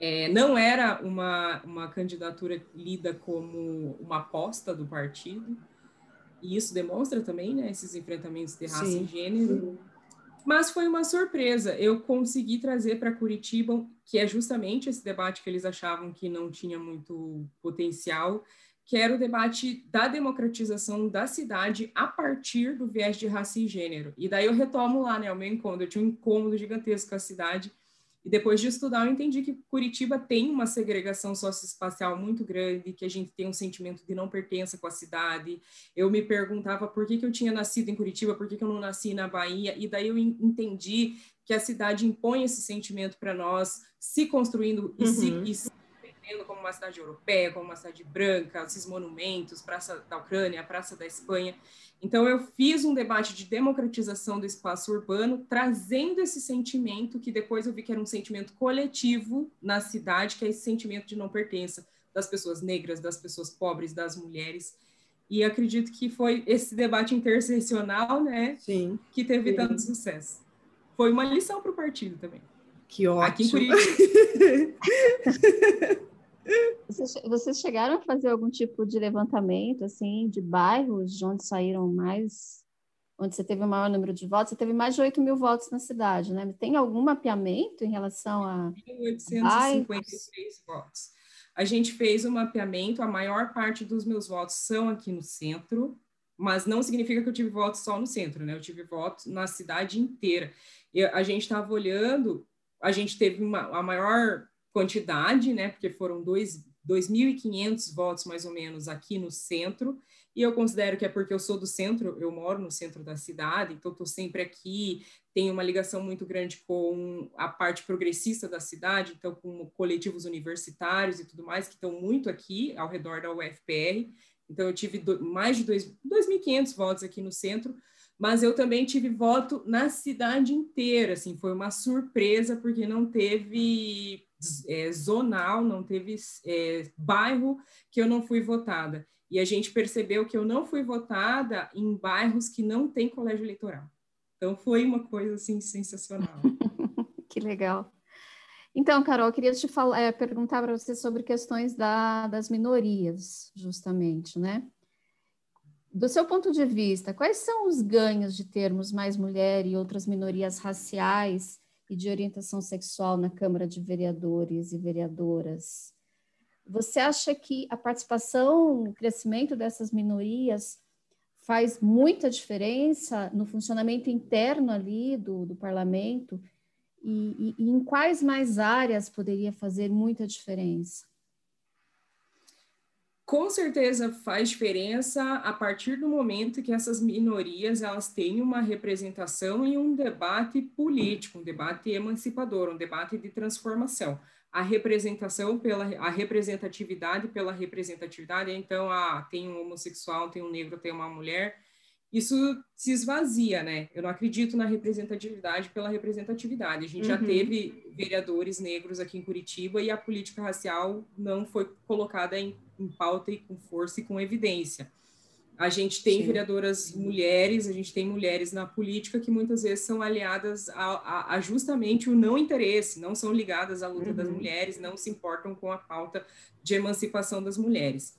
É, não era uma, uma candidatura lida como uma aposta do partido, e isso demonstra também né, esses enfrentamentos de raça Sim. e gênero. Mas foi uma surpresa. Eu consegui trazer para Curitiba, que é justamente esse debate que eles achavam que não tinha muito potencial, que era o debate da democratização da cidade a partir do viés de raça e gênero. E daí eu retomo lá, né, o meu incômodo. Eu tinha um incômodo gigantesco com a cidade e depois de estudar, eu entendi que Curitiba tem uma segregação socioespacial muito grande, que a gente tem um sentimento de não pertença com a cidade. Eu me perguntava por que, que eu tinha nascido em Curitiba, por que, que eu não nasci na Bahia, e daí eu entendi que a cidade impõe esse sentimento para nós, se construindo e, uhum. se, e se como uma cidade europeia, como uma cidade branca, esses monumentos, Praça da Ucrânia, Praça da Espanha. Então, eu fiz um debate de democratização do espaço urbano, trazendo esse sentimento, que depois eu vi que era um sentimento coletivo na cidade, que é esse sentimento de não pertença das pessoas negras, das pessoas pobres, das mulheres. E acredito que foi esse debate interseccional, né, Sim. que teve Sim. tanto sucesso. Foi uma lição para o partido também. Que ótimo. Aqui em Curitiba. Vocês, chegaram a fazer algum tipo de levantamento, assim, de bairros de onde saíram mais, onde você teve o maior número de votos? Você teve mais de 8 mil votos na cidade, né? Tem algum mapeamento em relação a. 1.853 votos. A gente fez um mapeamento, a maior parte dos meus votos são aqui no centro, mas não significa que eu tive votos só no centro, né? Eu tive votos na cidade inteira. E a gente estava olhando, a gente teve uma, a maior quantidade, né, porque foram 2.500 votos mais ou menos aqui no centro, e eu considero que é porque eu sou do centro, eu moro no centro da cidade, então estou sempre aqui, tenho uma ligação muito grande com a parte progressista da cidade, então com coletivos universitários e tudo mais, que estão muito aqui ao redor da UFPR, então eu tive do, mais de 2.500 votos aqui no centro, mas eu também tive voto na cidade inteira, assim, foi uma surpresa, porque não teve é, zonal, não teve é, bairro que eu não fui votada. E a gente percebeu que eu não fui votada em bairros que não tem colégio eleitoral. Então foi uma coisa assim sensacional. que legal. Então, Carol, queria te falar, é, perguntar para você sobre questões da, das minorias, justamente, né? Do seu ponto de vista, quais são os ganhos de termos mais mulher e outras minorias raciais e de orientação sexual na Câmara de Vereadores e Vereadoras. Você acha que a participação, o crescimento dessas minorias faz muita diferença no funcionamento interno ali do, do parlamento? E, e, e em quais mais áreas poderia fazer muita diferença? Com certeza faz diferença a partir do momento que essas minorias elas têm uma representação e um debate político, um debate emancipador, um debate de transformação. A representação pela a representatividade pela representatividade, então ah, tem um homossexual, tem um negro, tem uma mulher, isso se esvazia, né? Eu não acredito na representatividade pela representatividade. A gente uhum. já teve vereadores negros aqui em Curitiba e a política racial não foi colocada em em pauta e com força e com evidência. A gente tem Sim. vereadoras mulheres, a gente tem mulheres na política que muitas vezes são aliadas a, a, a justamente o não interesse, não são ligadas à luta uhum. das mulheres, não se importam com a pauta de emancipação das mulheres.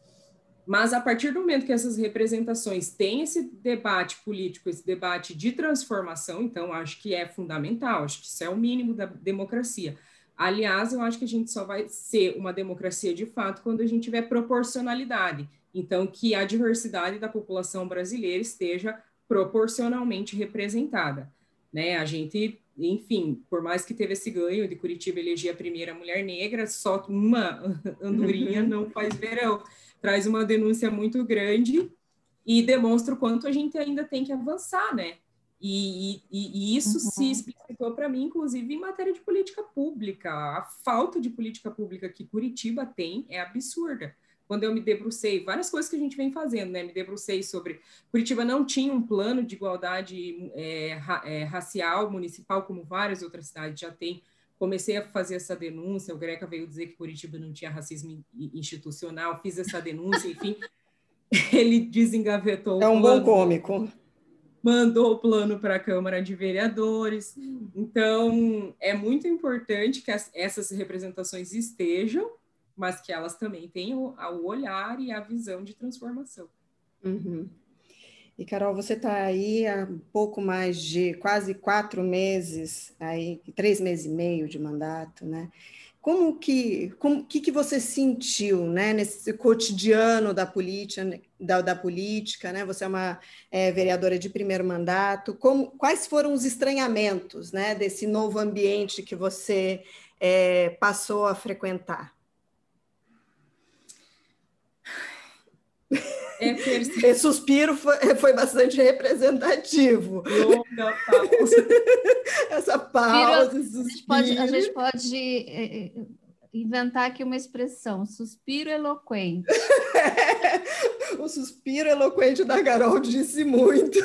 Mas a partir do momento que essas representações têm esse debate político, esse debate de transformação, então acho que é fundamental, acho que isso é o mínimo da democracia. Aliás, eu acho que a gente só vai ser uma democracia de fato quando a gente tiver proporcionalidade. Então, que a diversidade da população brasileira esteja proporcionalmente representada. Né? A gente, enfim, por mais que teve esse ganho de Curitiba eleger a primeira mulher negra, só uma andorinha não faz verão traz uma denúncia muito grande e demonstra o quanto a gente ainda tem que avançar, né? E, e, e isso uhum. se explicitou para mim, inclusive, em matéria de política pública. A falta de política pública que Curitiba tem é absurda. Quando eu me debrucei, várias coisas que a gente vem fazendo, né? Me debrucei sobre. Curitiba não tinha um plano de igualdade é, ra, é, racial municipal, como várias outras cidades já têm comecei a fazer essa denúncia, o Greca veio dizer que Curitiba não tinha racismo institucional, fiz essa denúncia, enfim, ele desengavetou. É um bom cômico. Mandou o plano para a Câmara de Vereadores. Então, é muito importante que as, essas representações estejam, mas que elas também tenham o olhar e a visão de transformação. Uhum. E Carol, você está aí há pouco mais de quase quatro meses, aí três meses e meio de mandato, né? Como que, como que, que você sentiu, né, nesse cotidiano da política, da, da política, né? Você é uma é, vereadora de primeiro mandato. Como, quais foram os estranhamentos, né, desse novo ambiente que você é, passou a frequentar? É Esse suspiro foi, foi bastante representativo. Longa pausa. Essa pausa, a gente pode, a gente pode é, é, inventar aqui uma expressão, suspiro eloquente. o suspiro eloquente da Carol disse muito.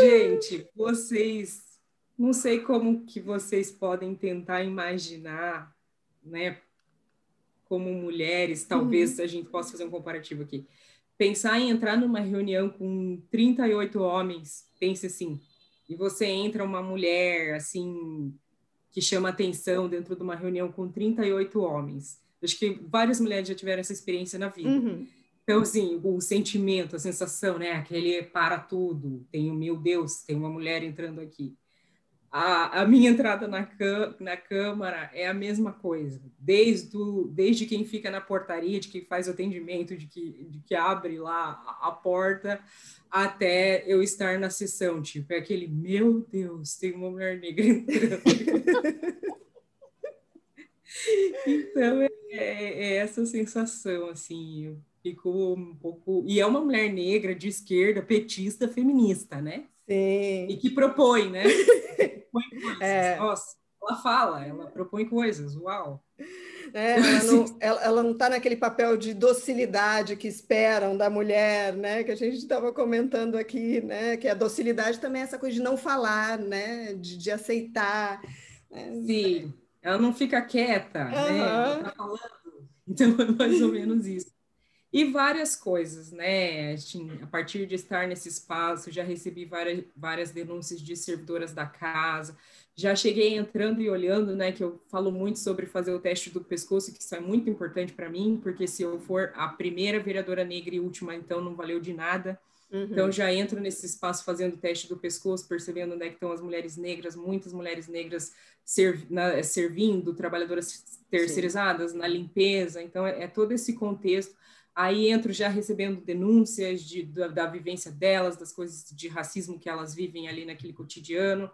Gente, vocês, não sei como que vocês podem tentar imaginar, né, como mulheres, talvez uhum. a gente possa fazer um comparativo aqui. Pensar em entrar numa reunião com 38 homens, pense assim, e você entra uma mulher assim que chama atenção dentro de uma reunião com 38 homens. Acho que várias mulheres já tiveram essa experiência na vida. Uhum. Então, assim, o sentimento, a sensação, né? Aquele para tudo, tem o meu Deus, tem uma mulher entrando aqui a, a minha entrada na, na Câmara é a mesma coisa, desde, o, desde quem fica na portaria, de quem faz o atendimento, de que, de que abre lá a, a porta, até eu estar na sessão, tipo, é aquele, meu Deus, tem uma mulher negra entrando. então, é, é, é, essa sensação, assim, eu fico um pouco... E é uma mulher negra, de esquerda, petista, feminista, né? Sim. E que propõe, né? propõe coisas. É. Nossa, ela fala, ela propõe coisas, uau. É, ela, não, está naquele papel de docilidade que esperam da mulher, né? Que a gente estava comentando aqui, né? Que a docilidade também é essa coisa de não falar, né? De, de aceitar. Né? Sim, ela não fica quieta, uhum. né? Ela tá falando. Então é mais ou menos isso. E várias coisas, né? Assim, a partir de estar nesse espaço, já recebi várias, várias denúncias de servidoras da casa, já cheguei entrando e olhando, né? Que eu falo muito sobre fazer o teste do pescoço, que isso é muito importante para mim, porque se eu for a primeira vereadora negra e última, então não valeu de nada. Uhum. Então já entro nesse espaço fazendo o teste do pescoço, percebendo onde é que estão as mulheres negras, muitas mulheres negras serv na, servindo, trabalhadoras terceirizadas Sim. na limpeza. Então é, é todo esse contexto Aí entro já recebendo denúncias de, da, da, vivência delas, das coisas de racismo que elas vivem ali naquele cotidiano.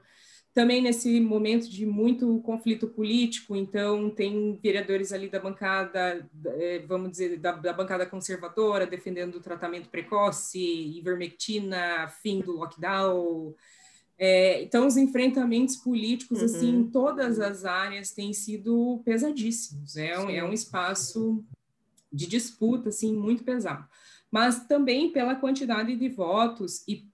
Também nesse momento de muito conflito político, então tem vereadores ali da bancada, é, vamos dizer, da, da bancada conservadora, defendendo o tratamento precoce, ivermectina, fim do lockdown, é, então, os enfrentamentos políticos, uhum. assim, em todas as áreas têm sido pesadíssimos. É um, é um espaço de disputa, assim, muito pesado. Mas também pela quantidade de votos e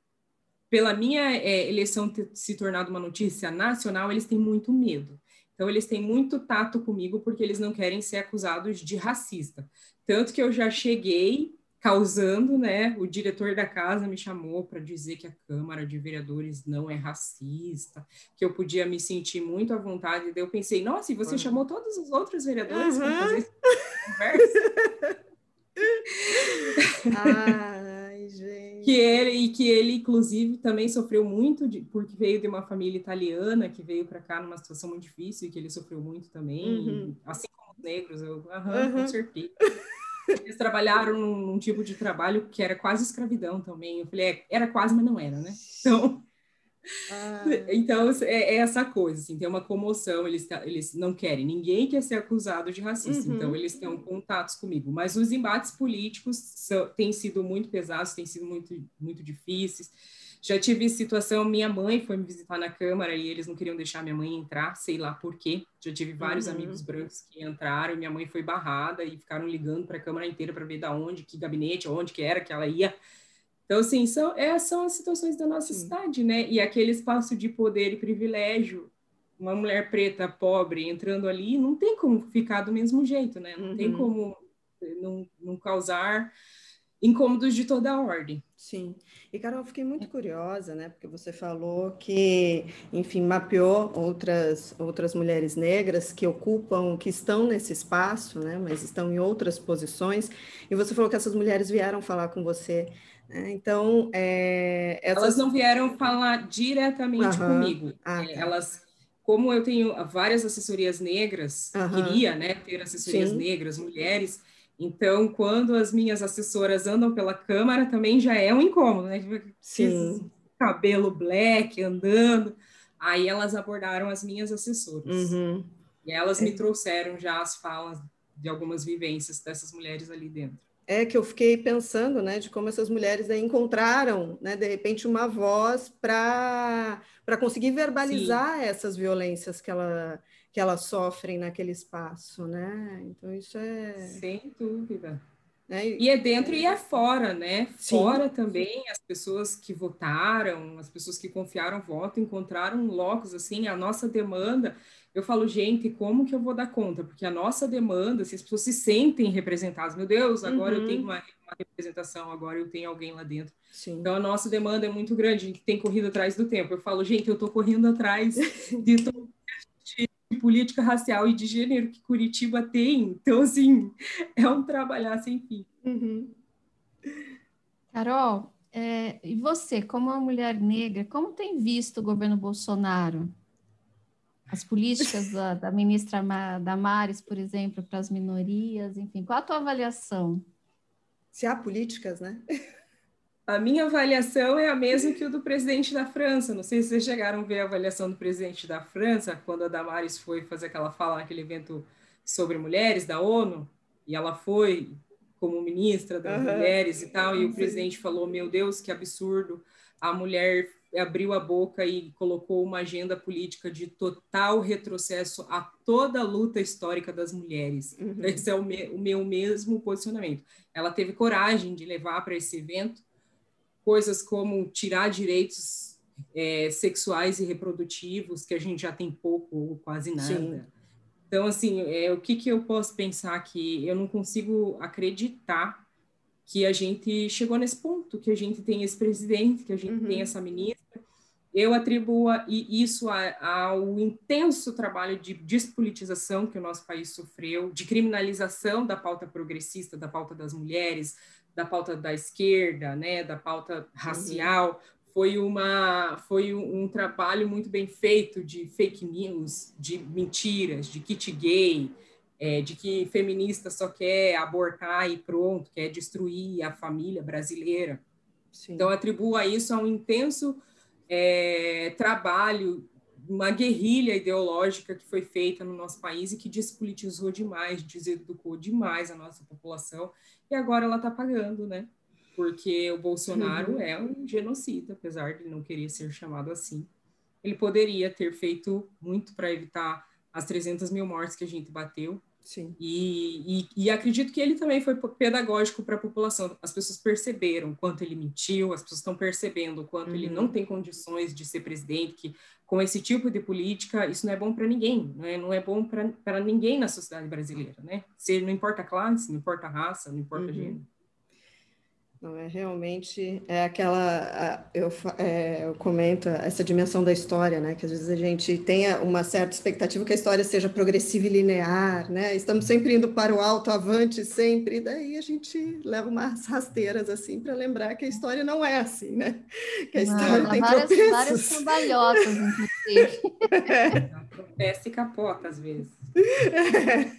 pela minha é, eleição ter se tornado uma notícia nacional, eles têm muito medo. Então, eles têm muito tato comigo porque eles não querem ser acusados de racista. Tanto que eu já cheguei causando, né? O diretor da casa me chamou para dizer que a Câmara de Vereadores não é racista, que eu podia me sentir muito à vontade. Daí eu pensei, nossa, e você uhum. chamou todos os outros vereadores uhum. para fazer essa conversa? Ai, gente. Que ele, e que ele, inclusive, também sofreu muito, de, porque veio de uma família italiana, que veio para cá numa situação muito difícil, e que ele sofreu muito também, uhum. assim como os negros, eu, aham, com certeza. Eles trabalharam num, num, tipo de trabalho que era quase escravidão também. Eu falei, é, era quase, mas não era, né? Então, ah. então é, é, essa coisa, assim, tem uma comoção, eles, eles não querem, ninguém quer ser acusado de racista, uhum. então eles têm contatos comigo. Mas os embates políticos são, têm sido muito pesados, têm sido muito, muito difíceis. Já tive situação, minha mãe foi me visitar na Câmara e eles não queriam deixar minha mãe entrar, sei lá por quê. Já tive vários uhum. amigos brancos que entraram, minha mãe foi barrada e ficaram ligando para a Câmara inteira para ver da onde, que gabinete, onde que era que ela ia. Então, assim, são, é, são as situações da nossa Sim. cidade, né? E aquele espaço de poder e privilégio, uma mulher preta, pobre, entrando ali, não tem como ficar do mesmo jeito, né? Não uhum. tem como não, não causar incômodos de toda a ordem. Sim. E, Carol, fiquei muito curiosa, né? Porque você falou que, enfim, mapeou outras, outras mulheres negras que ocupam, que estão nesse espaço, né? Mas estão em outras posições. E você falou que essas mulheres vieram falar com você. Né? Então, é, essas... elas não vieram falar diretamente uhum. comigo. Ah, tá. Elas como eu tenho várias assessorias negras, uhum. queria né, ter assessorias Sim. negras, mulheres, então, quando as minhas assessoras andam pela Câmara, também já é um incômodo, né? Tipo, Sim. Cabelo black, andando. Aí elas abordaram as minhas assessoras. Uhum. E elas é. me trouxeram já as falas de algumas vivências dessas mulheres ali dentro. É que eu fiquei pensando, né, de como essas mulheres encontraram, né, de repente uma voz para para conseguir verbalizar Sim. essas violências que ela que elas sofrem naquele espaço, né? Então isso é sem dúvida. Né? E é dentro e é fora, né? Sim. Fora também as pessoas que votaram, as pessoas que confiaram voto, encontraram locos assim, a nossa demanda. Eu falo, gente, como que eu vou dar conta? Porque a nossa demanda, se as pessoas se sentem representadas, meu Deus, agora uhum. eu tenho uma, uma, representação, agora eu tenho alguém lá dentro. Sim. Então a nossa demanda é muito grande, a gente tem corrido atrás do tempo. Eu falo, gente, eu estou correndo atrás de política racial e de gênero que Curitiba tem. Então, assim, é um trabalhar sem fim. Uhum. Carol, é, e você, como uma mulher negra, como tem visto o governo Bolsonaro? As políticas da, da ministra Damares, por exemplo, para as minorias, enfim, qual a tua avaliação? Se há políticas, né? A minha avaliação é a mesma que o do presidente da França. Não sei se vocês chegaram a ver a avaliação do presidente da França, quando a Damares foi fazer aquela fala naquele evento sobre mulheres da ONU, e ela foi como ministra das uhum. mulheres e tal, e o presidente falou: Meu Deus, que absurdo! A mulher abriu a boca e colocou uma agenda política de total retrocesso a toda a luta histórica das mulheres. Uhum. Esse é o, me, o meu mesmo posicionamento. Ela teve coragem de levar para esse evento coisas como tirar direitos é, sexuais e reprodutivos, que a gente já tem pouco ou quase nada. Sim. Então, assim, é, o que, que eu posso pensar aqui? Eu não consigo acreditar que a gente chegou nesse ponto, que a gente tem esse presidente, que a gente uhum. tem essa ministra. Eu atribuo isso ao intenso trabalho de despolitização que o nosso país sofreu, de criminalização da pauta progressista, da pauta das mulheres, da pauta da esquerda, né, da pauta racial, uhum. foi uma foi um, um, trabalho muito bem feito de fake news, de mentiras, de kit gay, é, de que feminista só quer abortar e pronto, quer destruir a família brasileira. Sim. Então atribuo a isso a um intenso é, trabalho uma guerrilha ideológica que foi feita no nosso país e que despolitizou demais, deseducou demais a nossa população, e agora ela está pagando, né? Porque o Bolsonaro uhum. é um genocida, apesar de não querer ser chamado assim. Ele poderia ter feito muito para evitar as 300 mil mortes que a gente bateu. Sim. E, e, e, acredito que ele também foi pedagógico para a população. As pessoas perceberam quanto ele mentiu, as pessoas estão percebendo quanto uhum. ele não tem condições de ser presidente, que com esse tipo de política isso não é bom para ninguém, não é, não é bom para ninguém na sociedade brasileira, né? Se não importa a classe, não importa a raça, não importa uhum. gênero. Não é realmente é aquela eu, é, eu comento essa dimensão da história, né? Que às vezes a gente tenha uma certa expectativa que a história seja progressiva e linear, né? Estamos sempre indo para o alto, avante, sempre. E daí a gente leva umas rasteiras assim para lembrar que a história não é assim, né? Que a história não, tem várias, tropeços. várias cambalhotas, inclusive. É. Tropeça e capota às vezes. É.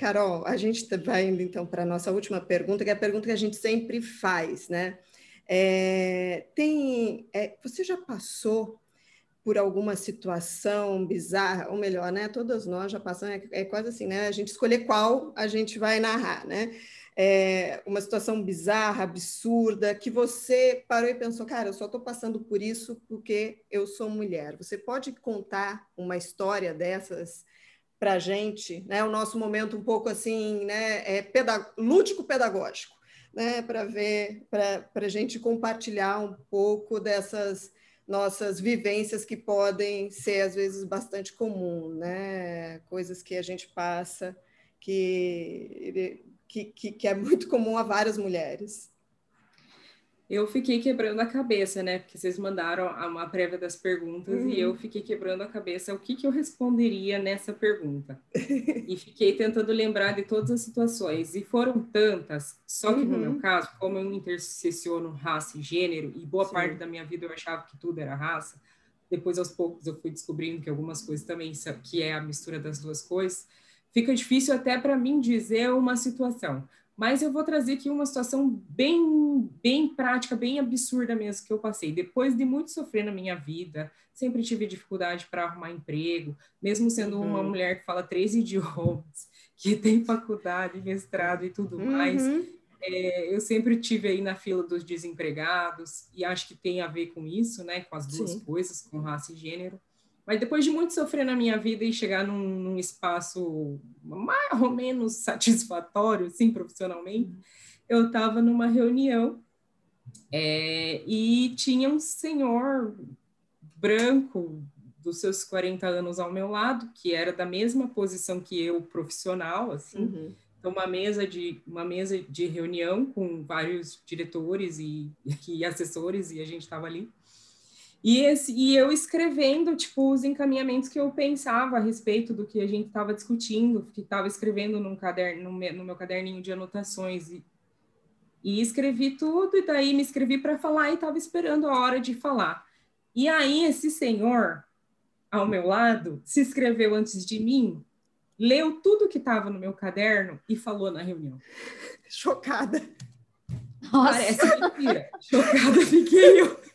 Carol, a gente tá, vai indo então para a nossa última pergunta, que é a pergunta que a gente sempre faz, né? É, tem, é, você já passou por alguma situação bizarra, ou melhor, né? Todas nós já passamos, é, é quase assim, né? A gente escolher qual a gente vai narrar, né? É, uma situação bizarra, absurda, que você parou e pensou, cara, eu só estou passando por isso porque eu sou mulher. Você pode contar uma história dessas para a gente, né? O nosso momento um pouco assim, né? É pedag lúdico pedagógico, né? Para ver, para a gente compartilhar um pouco dessas nossas vivências que podem ser às vezes bastante comum, né? Coisas que a gente passa que, que, que é muito comum a várias mulheres eu fiquei quebrando a cabeça, né? Porque vocês mandaram uma prévia das perguntas uhum. e eu fiquei quebrando a cabeça o que, que eu responderia nessa pergunta. e fiquei tentando lembrar de todas as situações. E foram tantas, só que uhum. no meu uhum. caso, como eu intercessiono raça e gênero, e boa Sim. parte da minha vida eu achava que tudo era raça, depois aos poucos eu fui descobrindo que algumas coisas também que é a mistura das duas coisas, fica difícil até para mim dizer uma situação. Mas eu vou trazer aqui uma situação bem, bem prática, bem absurda mesmo que eu passei. Depois de muito sofrer na minha vida, sempre tive dificuldade para arrumar emprego, mesmo sendo uhum. uma mulher que fala três idiomas, que tem faculdade, mestrado e tudo uhum. mais. É, eu sempre tive aí na fila dos desempregados e acho que tem a ver com isso, né? Com as duas Sim. coisas, com raça e gênero. Mas depois de muito sofrer na minha vida e chegar num, num espaço mais ou menos satisfatório, assim, profissionalmente, eu estava numa reunião é, e tinha um senhor branco dos seus 40 anos ao meu lado, que era da mesma posição que eu, profissional, assim. Uhum. Então, uma mesa de uma mesa de reunião com vários diretores e, e assessores e a gente estava ali. E, esse, e eu escrevendo, tipo, os encaminhamentos que eu pensava a respeito do que a gente estava discutindo, que estava escrevendo num caderno, no meu, no meu caderninho de anotações. E, e escrevi tudo, e daí me escrevi para falar e estava esperando a hora de falar. E aí esse senhor, ao meu lado, se escreveu antes de mim, leu tudo que estava no meu caderno e falou na reunião. Chocada. Nossa. Parece mentira. Chocada fiquei eu.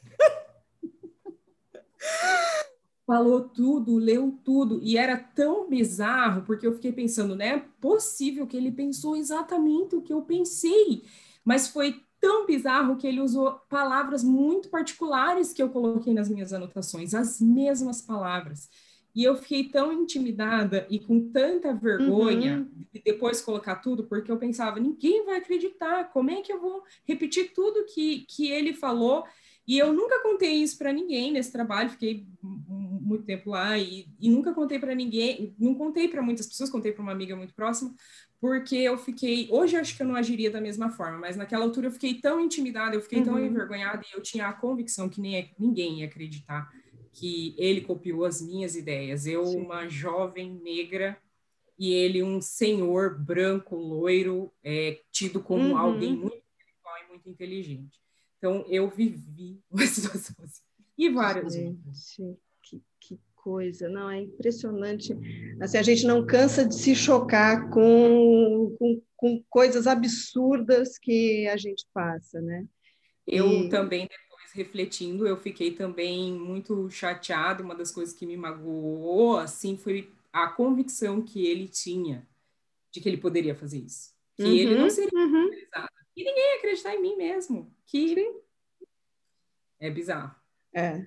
Falou tudo, leu tudo, e era tão bizarro, porque eu fiquei pensando, né? Possível que ele pensou exatamente o que eu pensei, mas foi tão bizarro que ele usou palavras muito particulares que eu coloquei nas minhas anotações, as mesmas palavras. E eu fiquei tão intimidada e com tanta vergonha uhum. de depois colocar tudo, porque eu pensava, ninguém vai acreditar, como é que eu vou repetir tudo que, que ele falou? E eu nunca contei isso para ninguém nesse trabalho, fiquei muito tempo lá e, e nunca contei para ninguém, não contei para muitas pessoas, contei para uma amiga muito próxima, porque eu fiquei, hoje eu acho que eu não agiria da mesma forma, mas naquela altura eu fiquei tão intimidada, eu fiquei uhum. tão envergonhada e eu tinha a convicção que nem, ninguém ia acreditar que ele copiou as minhas ideias. Eu, Sim. uma jovem negra, e ele, um senhor branco, loiro, é, tido como uhum. alguém muito intelectual e muito inteligente. Então, eu vivi uma situação assim. E várias Gente, que, que coisa. Não, é impressionante. Assim, a gente não cansa de se chocar com, com, com coisas absurdas que a gente passa, né? Eu e... também, depois refletindo, eu fiquei também muito chateada. Uma das coisas que me magoou, assim, foi a convicção que ele tinha de que ele poderia fazer isso. Que uhum, ele não uhum, seria uhum. E ninguém ia acreditar em mim mesmo. Que é bizarro. É.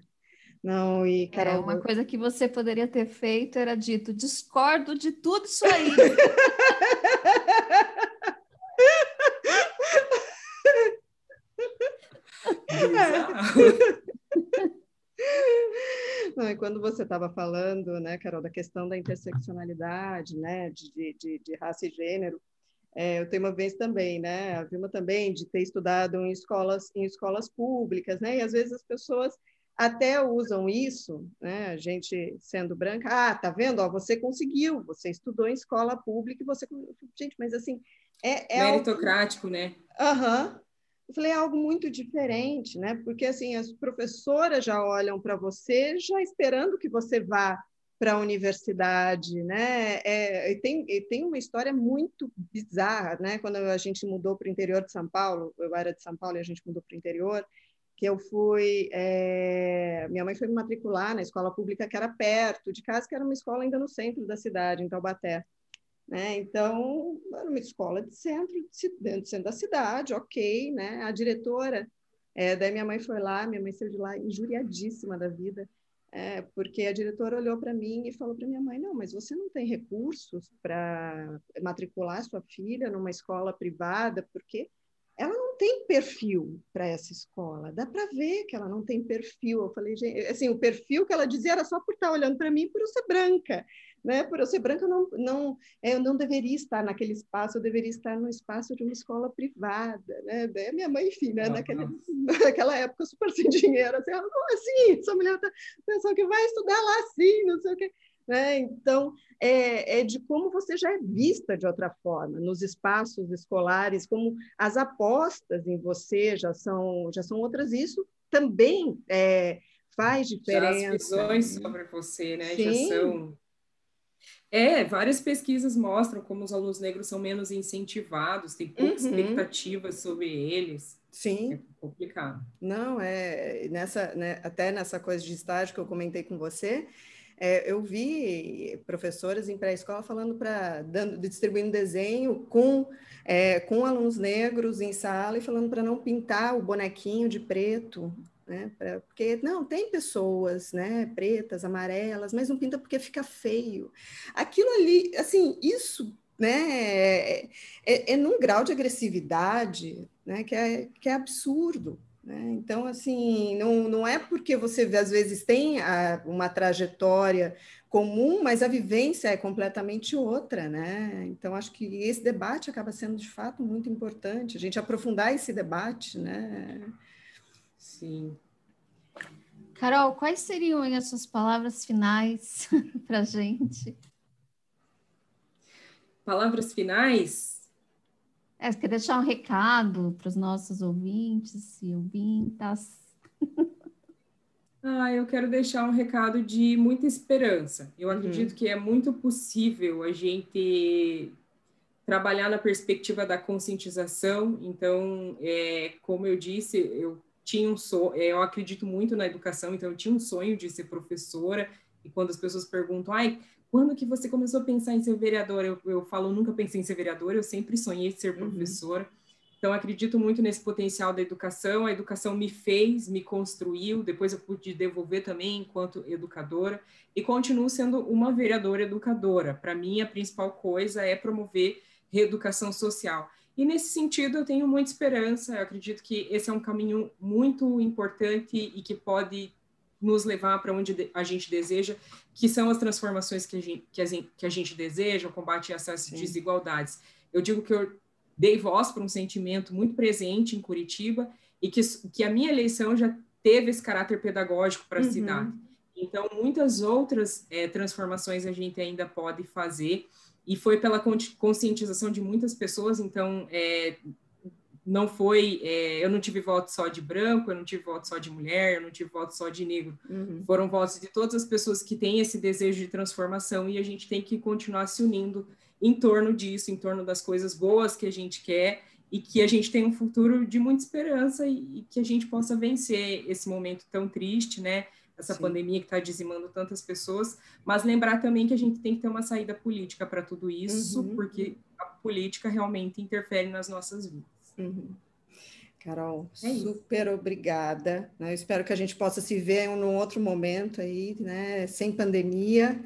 Não, e É, Carol, uma coisa que você poderia ter feito era dito: discordo de tudo isso aí. Não, e quando você estava falando, né, Carol, da questão da interseccionalidade, né, de, de, de raça e gênero, é, eu tenho uma vez também, né, a Vilma também, de ter estudado em escolas, em escolas públicas, né, e às vezes as pessoas até usam isso, né, a gente sendo branca, ah, tá vendo, ó, você conseguiu, você estudou em escola pública e você, gente, mas assim, é, é algo- Meritocrático, né? Aham. Eu falei, é algo muito diferente, né? Porque assim, as professoras já olham para você já esperando que você vá para a universidade, né? É, tem, tem uma história muito bizarra, né? Quando a gente mudou para o interior de São Paulo, eu era de São Paulo e a gente mudou para o interior, que eu fui, é, minha mãe foi me matricular na escola pública que era perto de casa, que era uma escola ainda no centro da cidade, em Taubaté. Né? Então, era uma escola de centro, de- dentro do centro da cidade, ok, né? A diretora, é, daí minha mãe foi lá, minha mãe saiu de lá injuriadíssima da vida, é, porque a diretora olhou para mim e falou para minha mãe, não, mas você não tem recursos para matricular sua filha numa escola privada, porque ela não tem perfil para essa escola, dá para ver que ela não tem perfil. Eu falei, gente, assim, o perfil que ela dizia era só por estar olhando para mim por eu ser branca, né? Por eu ser branca, eu não, não, é, eu não deveria estar naquele espaço, eu deveria estar no espaço de uma escola privada, né? Daí minha mãe, enfim, né? Nossa. Naquele, naquela época, super sem dinheiro, assim, ela, como assim? Essa mulher tá pensando que vai estudar lá assim, não sei o quê. Né? Então, é, é de como você já é vista de outra forma nos espaços escolares, como as apostas em você já são já são outras. Isso também é, faz Já diferença. as visões sobre você, né? Sim. Já são. É, várias pesquisas mostram como os alunos negros são menos incentivados, tem poucas Uhum. expectativas sobre eles. Sim. É complicado. Não, é nessa, né, até nessa coisa de estágio que eu comentei com você, é, eu vi professoras em pré-escola falando para distribuindo desenho com é, com alunos negros em sala e falando para não pintar o bonequinho de preto, né? pra- porque não tem pessoas, né, pretas, amarelas, mas não pinta porque fica feio. Aquilo ali, assim, isso, né, é, é, é num grau de agressividade, né, que é, que é absurdo. Né? Então, assim, não, não é porque você às vezes tem a, uma trajetória comum, mas a vivência é completamente outra, né? Então, acho que esse debate acaba sendo de fato muito importante, a gente aprofundar esse debate, né? Sim. Carol, quais seriam as suas palavras finais para a gente? Palavras finais? É, quer deixar um recado para os nossos ouvintes e ouvintas? Ah, eu quero deixar um recado de muita esperança. Eu Uhum. acredito que é muito possível a gente trabalhar na perspectiva da conscientização. Então, é, como eu disse, eu tinha um sonho, eu acredito muito na educação, então eu tinha um sonho de ser professora. E quando as pessoas perguntam, ai, quando que você começou a pensar em ser vereadora? Eu, eu falo, nunca pensei em ser vereadora, eu sempre sonhei em ser Uhum. professora. Então, acredito muito nesse potencial da educação. A educação me fez, me construiu. Depois, eu pude devolver também enquanto educadora. E continuo sendo uma vereadora educadora. Para mim, a principal coisa é promover reeducação social. E, nesse sentido, eu tenho muita esperança. Eu acredito que esse é um caminho muito importante e que pode nos levar para onde a gente deseja, que são as transformações que a gente, que a gente, que a gente deseja, o combate a essas desigualdades. Eu digo que eu dei voz para um sentimento muito presente em Curitiba e que, que a minha eleição já teve esse caráter pedagógico para a Uhum. cidade. Então, muitas outras eh, transformações a gente ainda pode fazer e foi pela con- conscientização de muitas pessoas. Então, eh, não foi, eh, eu não tive voto só de branco, eu não tive voto só de mulher, eu não tive voto só de negro. Uhum. Foram votos de todas as pessoas que têm esse desejo de transformação e a gente tem que continuar se unindo em torno disso, em torno das coisas boas que a gente quer e que a gente tem um futuro de muita esperança e, e que a gente possa vencer esse momento tão triste, né? Essa Sim. pandemia que está dizimando tantas pessoas, mas lembrar também que a gente tem que ter uma saída política para tudo isso, Uhum. porque a política realmente interfere nas nossas vidas. Uhum. Carol, é super obrigada. Né? Eu espero que a gente possa se ver em um outro momento aí, né? Sem pandemia,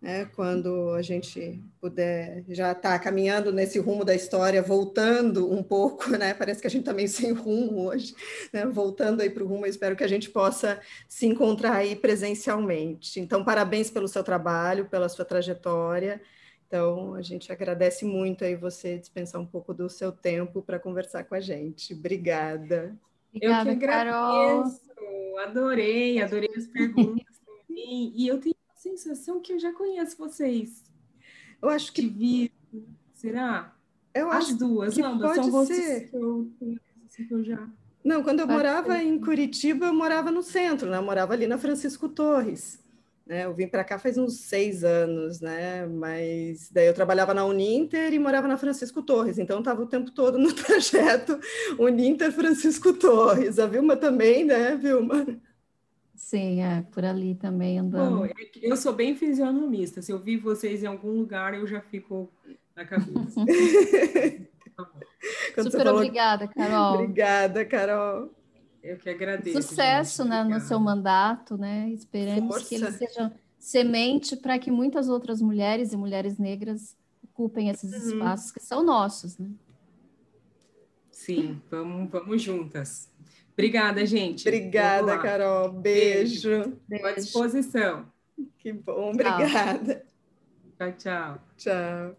né? Quando a gente puder já estar tá caminhando nesse rumo da história, voltando um pouco, né? Parece que a gente está meio sem rumo hoje, né? Voltando aí para o rumo, eu espero que a gente possa se encontrar aí presencialmente. Então, parabéns pelo seu trabalho, pela sua trajetória. Então, a gente agradece muito aí você dispensar um pouco do seu tempo para conversar com a gente. Obrigada. Obrigada, eu que agradeço. Carol. Adorei, adorei as perguntas também. E eu tenho sensação que eu já conheço vocês. Eu acho que. vi. Será? Eu as acho duas, que não, pode são ser. que eu conheço, assim, que eu já. Não, quando eu morava em Curitiba, eu morava no centro, né? Eu morava ali na Francisco Torres. Né? Eu vim para cá faz uns seis anos, né? Mas daí eu trabalhava na Uninter e morava na Francisco Torres, então estava o tempo todo no trajeto Uninter Francisco Torres. A Vilma também, né, Vilma? Sim, é, por ali também andando. É eu sou bem fisionomista. Se eu vi vocês em algum lugar, eu já fico na cabeça. Super falou... obrigada, Carol. Obrigada, Carol. Eu que agradeço. Sucesso né, no seu mandato, né? Esperemos Força. que ele seja semente para que muitas outras mulheres e mulheres negras ocupem esses uhum. espaços que são nossos, né? Sim, vamos, vamos juntas. Obrigada, gente. Obrigada, Carol. Beijo. Beijo. À disposição. Que bom, obrigada. Tchau, tchau. Tchau.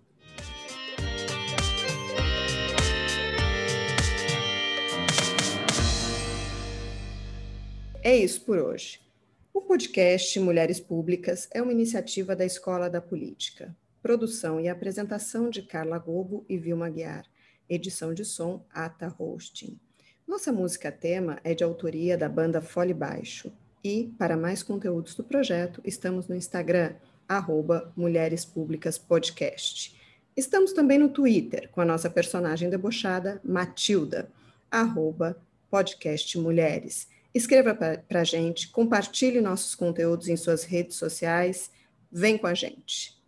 É isso por hoje. O podcast Mulheres Públicas é uma iniciativa da Escola da Política. Produção e apresentação de Carla Gobo e Vilma Guiar. Edição de som Ata Hosting. Nossa música tema é de autoria da banda Fole Baixo. E, para mais conteúdos do projeto, estamos no Instagram, arroba Mulheres Públicas Podcast. Estamos também no Twitter, com a nossa personagem debochada, Matilda, arroba podcast Mulheres. Escreva para a gente, compartilhe nossos conteúdos em suas redes sociais. Vem com a gente.